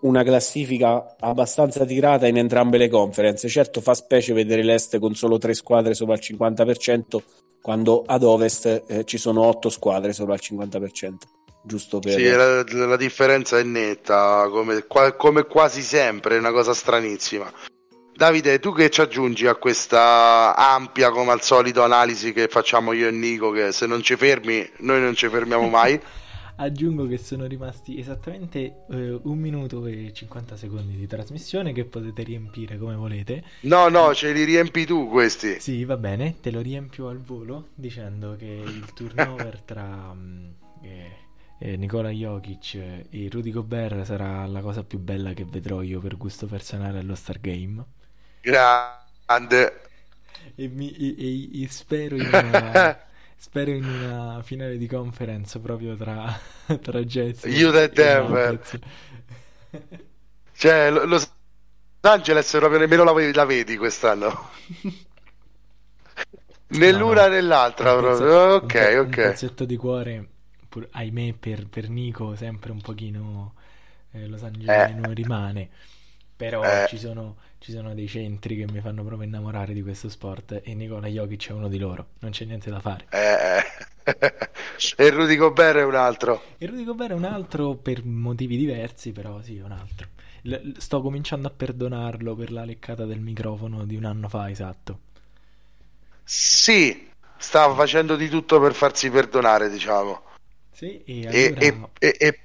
C: una classifica abbastanza tirata in entrambe le conference. Certo fa specie vedere l'Est con solo tre squadre sopra il 50%, quando ad Ovest eh, ci sono otto squadre sopra il 50%. Giusto per...
B: Sì, la, la differenza è netta, come, qua, come quasi sempre, è una cosa stranissima. Davide, tu che ci aggiungi a questa ampia, come al solito, analisi che facciamo io e Nico, che se non ci fermi, noi non ci fermiamo mai.
A: Aggiungo che sono rimasti esattamente eh, un minuto e 50 secondi di trasmissione che potete riempire come volete.
B: No, no, ce li riempi tu questi.
A: Sì, va bene, te lo riempio al volo dicendo che il turnover tra mm, eh, eh, Nicola Jokic e Rudy Gobert sarà la cosa più bella che vedrò io per gusto personale allo Star Game.
B: Grande.
A: E, mi, e, e, e spero in una... Spero in una finale di conference proprio tra, tra Jets
B: Utah e Denver. cioè, Los Angeles proprio nemmeno la, la vedi quest'anno. né l'una né proprio. Ok,
A: un,
B: ok.
A: Un pezzetto di cuore, pur, ahimè, per, per Nico sempre un pochino eh, Los Angeles eh. rimane. Però eh. ci sono ci sono dei centri che mi fanno proprio innamorare di questo sport e Nicola Jokic è uno di loro, non c'è niente da fare.
B: Eh, eh. e Rudy Gobert è un altro.
A: E Rudy Gobert è un altro per motivi diversi, però sì, è un altro. L- sto cominciando a perdonarlo per la leccata del microfono di un anno fa, esatto.
B: Sì, stava facendo di tutto per farsi perdonare, diciamo.
A: Sì, e allora...
B: e, e, e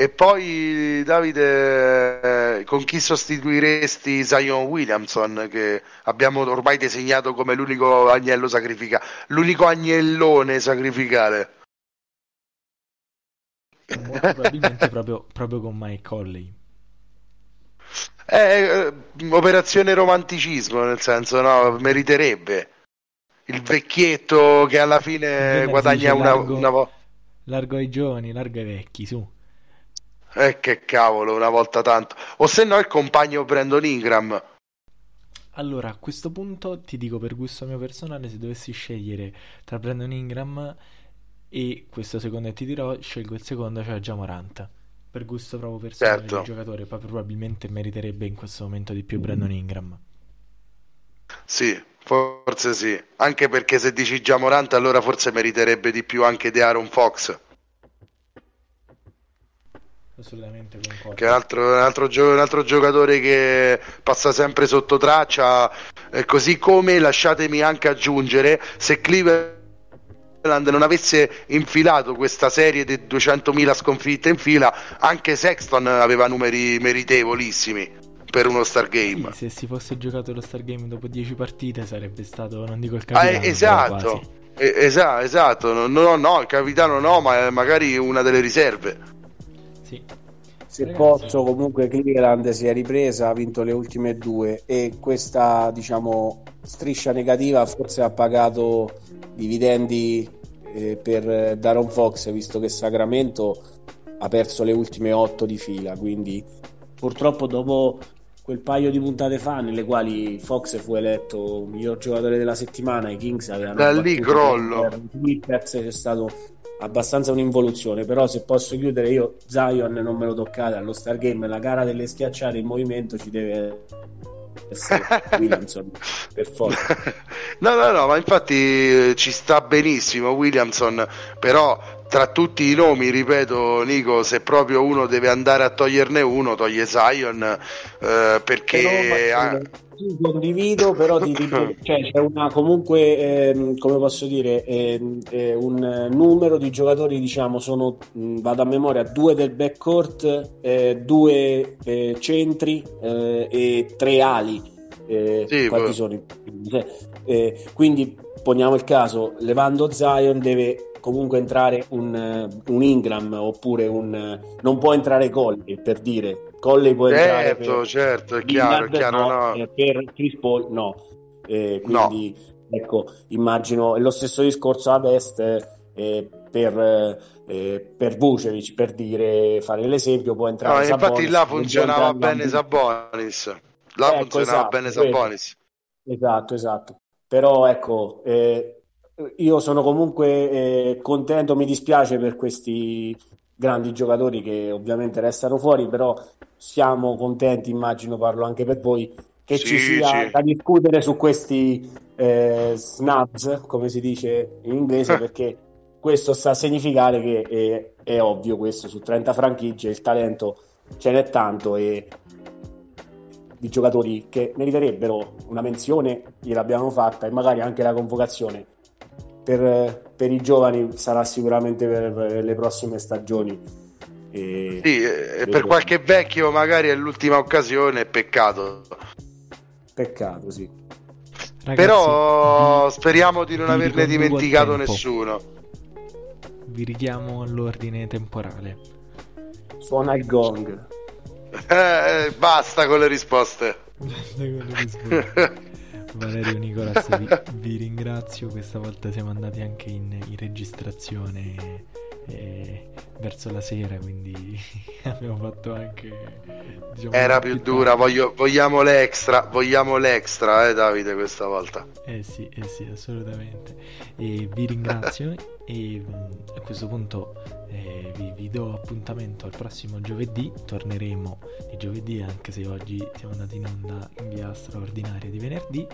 B: E poi Davide, con chi sostituiresti Zion Williamson che abbiamo ormai disegnato come l'unico agnello sacrificale, l'unico agnellone sacrificale?
A: Probabilmente proprio, proprio con Mike Colley.
B: È eh, operazione romanticismo, nel senso, no, meriterebbe. Il vecchietto che alla fine guadagna una,
A: largo,
B: una...
A: Largo ai giovani, largo ai vecchi, su.
B: Eh che cavolo, una volta tanto. O se no il compagno Brandon Ingram.
A: Allora, a questo punto ti dico per gusto mio personale, se dovessi scegliere tra Brandon Ingram e questo secondo che ti dirò, scelgo il secondo, cioè Jamorant. Per gusto proprio personale
B: Certo.
A: del giocatore, poi probabilmente meriterebbe in questo momento di più Brandon Ingram.
B: Sì, forse sì. Anche perché se dici già Morant, allora forse meriterebbe di più anche di Aaron Fox,
A: Assolutamente concordo.
B: che è un altro, un altro gio- un altro giocatore che passa sempre sotto traccia. Eh, così come lasciatemi anche aggiungere, se Cleveland non avesse infilato questa serie di 200.000 sconfitte in fila, anche Sexton aveva numeri meritevolissimi per uno Star
A: Sì,
B: Game.
A: se si fosse giocato lo Star Game dopo 10 partite sarebbe stato, non dico il
B: Ah,
A: capitano, però
B: esatto,
A: quasi.
B: Eh, esa- esatto, no, no, no, il capitano no, ma eh, magari una delle riserve.
A: Sì.
C: Se
A: Ragazzi.
C: posso, comunque Cleveland si è ripresa, ha vinto le ultime due e questa, diciamo, striscia negativa forse ha pagato dividendi eh, per Daron Fox, visto che Sacramento ha perso le ultime otto di fila, quindi purtroppo dopo quel paio di puntate fa nelle quali Fox fu eletto miglior giocatore della settimana, i Kings avevano
B: Da lì crollo.
C: Clippers, c'è stato abbastanza un'involuzione, però se posso chiudere io Zion non me lo toccate allo Star Game, la gara delle schiacciate in movimento ci deve essere Williamson per forza.
B: No, no, no, ma infatti eh, ci sta benissimo Williamson, però tra tutti i nomi, ripeto Nico, se proprio uno deve andare a toglierne uno, toglie Zion, eh, perché...
C: Però,
B: ah,
C: ma- sì, condivido, però ti cioè, c'è una comunque, ehm, come posso dire, ehm, eh, un eh, numero di giocatori, diciamo, sono, vado a memoria, due del backcourt, eh, due eh, centri eh, e tre ali. Eh,
B: Sì,
C: quanti
B: poi-
C: sono? Eh, quindi poniamo il caso, levando Zion deve comunque entrare un, eh, un Ingram oppure un... eh, non può entrare Colley, per dire. Colley può entrare
B: certo,
C: per...
B: certo, è chiaro, è
C: Lillard
B: chiaro, no.
C: eh, per Chris Paul no. Eh, quindi ecco, immagino è lo stesso discorso ad est eh, per, eh, per Vucevic, per dire, fare l'esempio, può
B: No,
C: entrare
B: infatti
C: Sabonis,
B: là funzionava bene Sabonis. Là
C: Ecco,
B: funzionava
C: esatto,
B: bene. Sabonis.
C: Esatto, esatto. Però ecco, eh, io sono comunque eh, contento, mi dispiace per questi grandi giocatori che ovviamente restano fuori, però siamo contenti, immagino parlo anche per voi, che
B: Sì,
C: ci sia
B: sì.
C: da discutere su questi eh, snubs, come si dice in inglese, perché questo sta a significare che eh, è ovvio questo, su 30 franchigie il talento ce n'è tanto e di giocatori che meriterebbero una menzione, gliel'abbiamo fatta e magari anche la convocazione. Per, per i giovani sarà sicuramente per, per le prossime stagioni. E-
B: Sì, eh, per qualche vecchio magari è l'ultima occasione, peccato.
C: Peccato, sì.
A: Ragazzi,
B: Però
A: vi-
B: speriamo di non averne dimenticato nessuno.
A: Vi richiamo all'ordine temporale.
C: Suona il gong.
B: Eh, basta con le risposte.
A: Valerio Nicolas, vi, vi ringrazio. Questa volta siamo andati anche in, in registrazione eh, verso la sera, quindi abbiamo fatto anche. diciamo,
B: Era più
A: tardi.
B: dura, voglio- vogliamo l'extra, vogliamo l'extra, eh Davide, questa volta.
A: Eh sì, eh sì, assolutamente. E vi ringrazio e mm, a questo punto eh, vi, vi do appuntamento al prossimo giovedì. Torneremo di giovedì, anche se oggi siamo andati in onda in via straordinaria di venerdì.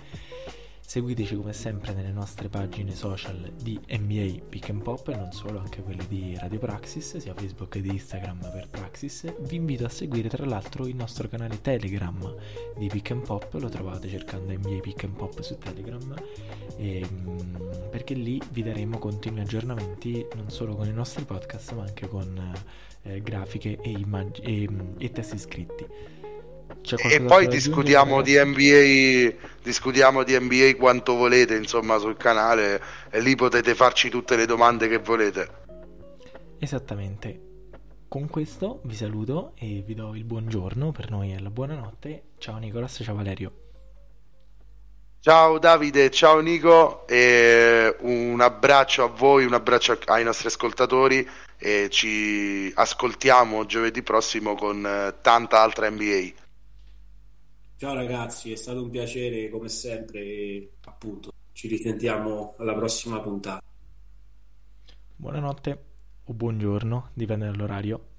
A: Seguiteci come sempre nelle nostre pagine social di NBA Pick and Pop e non solo, anche quelle di Radio Praxis, sia Facebook che Instagram per Praxis. Vi invito a seguire tra l'altro il nostro canale Telegram di Pick and Pop, lo trovate cercando NBA Pick and Pop su Telegram, e, ehm, perché lì vi daremo continui aggiornamenti non solo con i nostri podcast ma anche con eh, grafiche e, immag- e, e testi scritti
B: e poi discutiamo di, NBA, discutiamo di NBA quanto volete, insomma, sul canale e lì potete farci tutte le domande che volete.
A: Esattamente. Con questo vi saluto e vi do il buongiorno, per noi è la buonanotte. Ciao Nicolas, ciao Valerio.
B: Ciao Davide, ciao Nico e un abbraccio a voi, un abbraccio ai nostri ascoltatori e ci ascoltiamo giovedì prossimo con eh, tanta altra NBA.
C: Ciao ragazzi, è stato un piacere come sempre e appunto ci risentiamo alla prossima puntata.
A: Buonanotte o buongiorno, dipende dall'orario.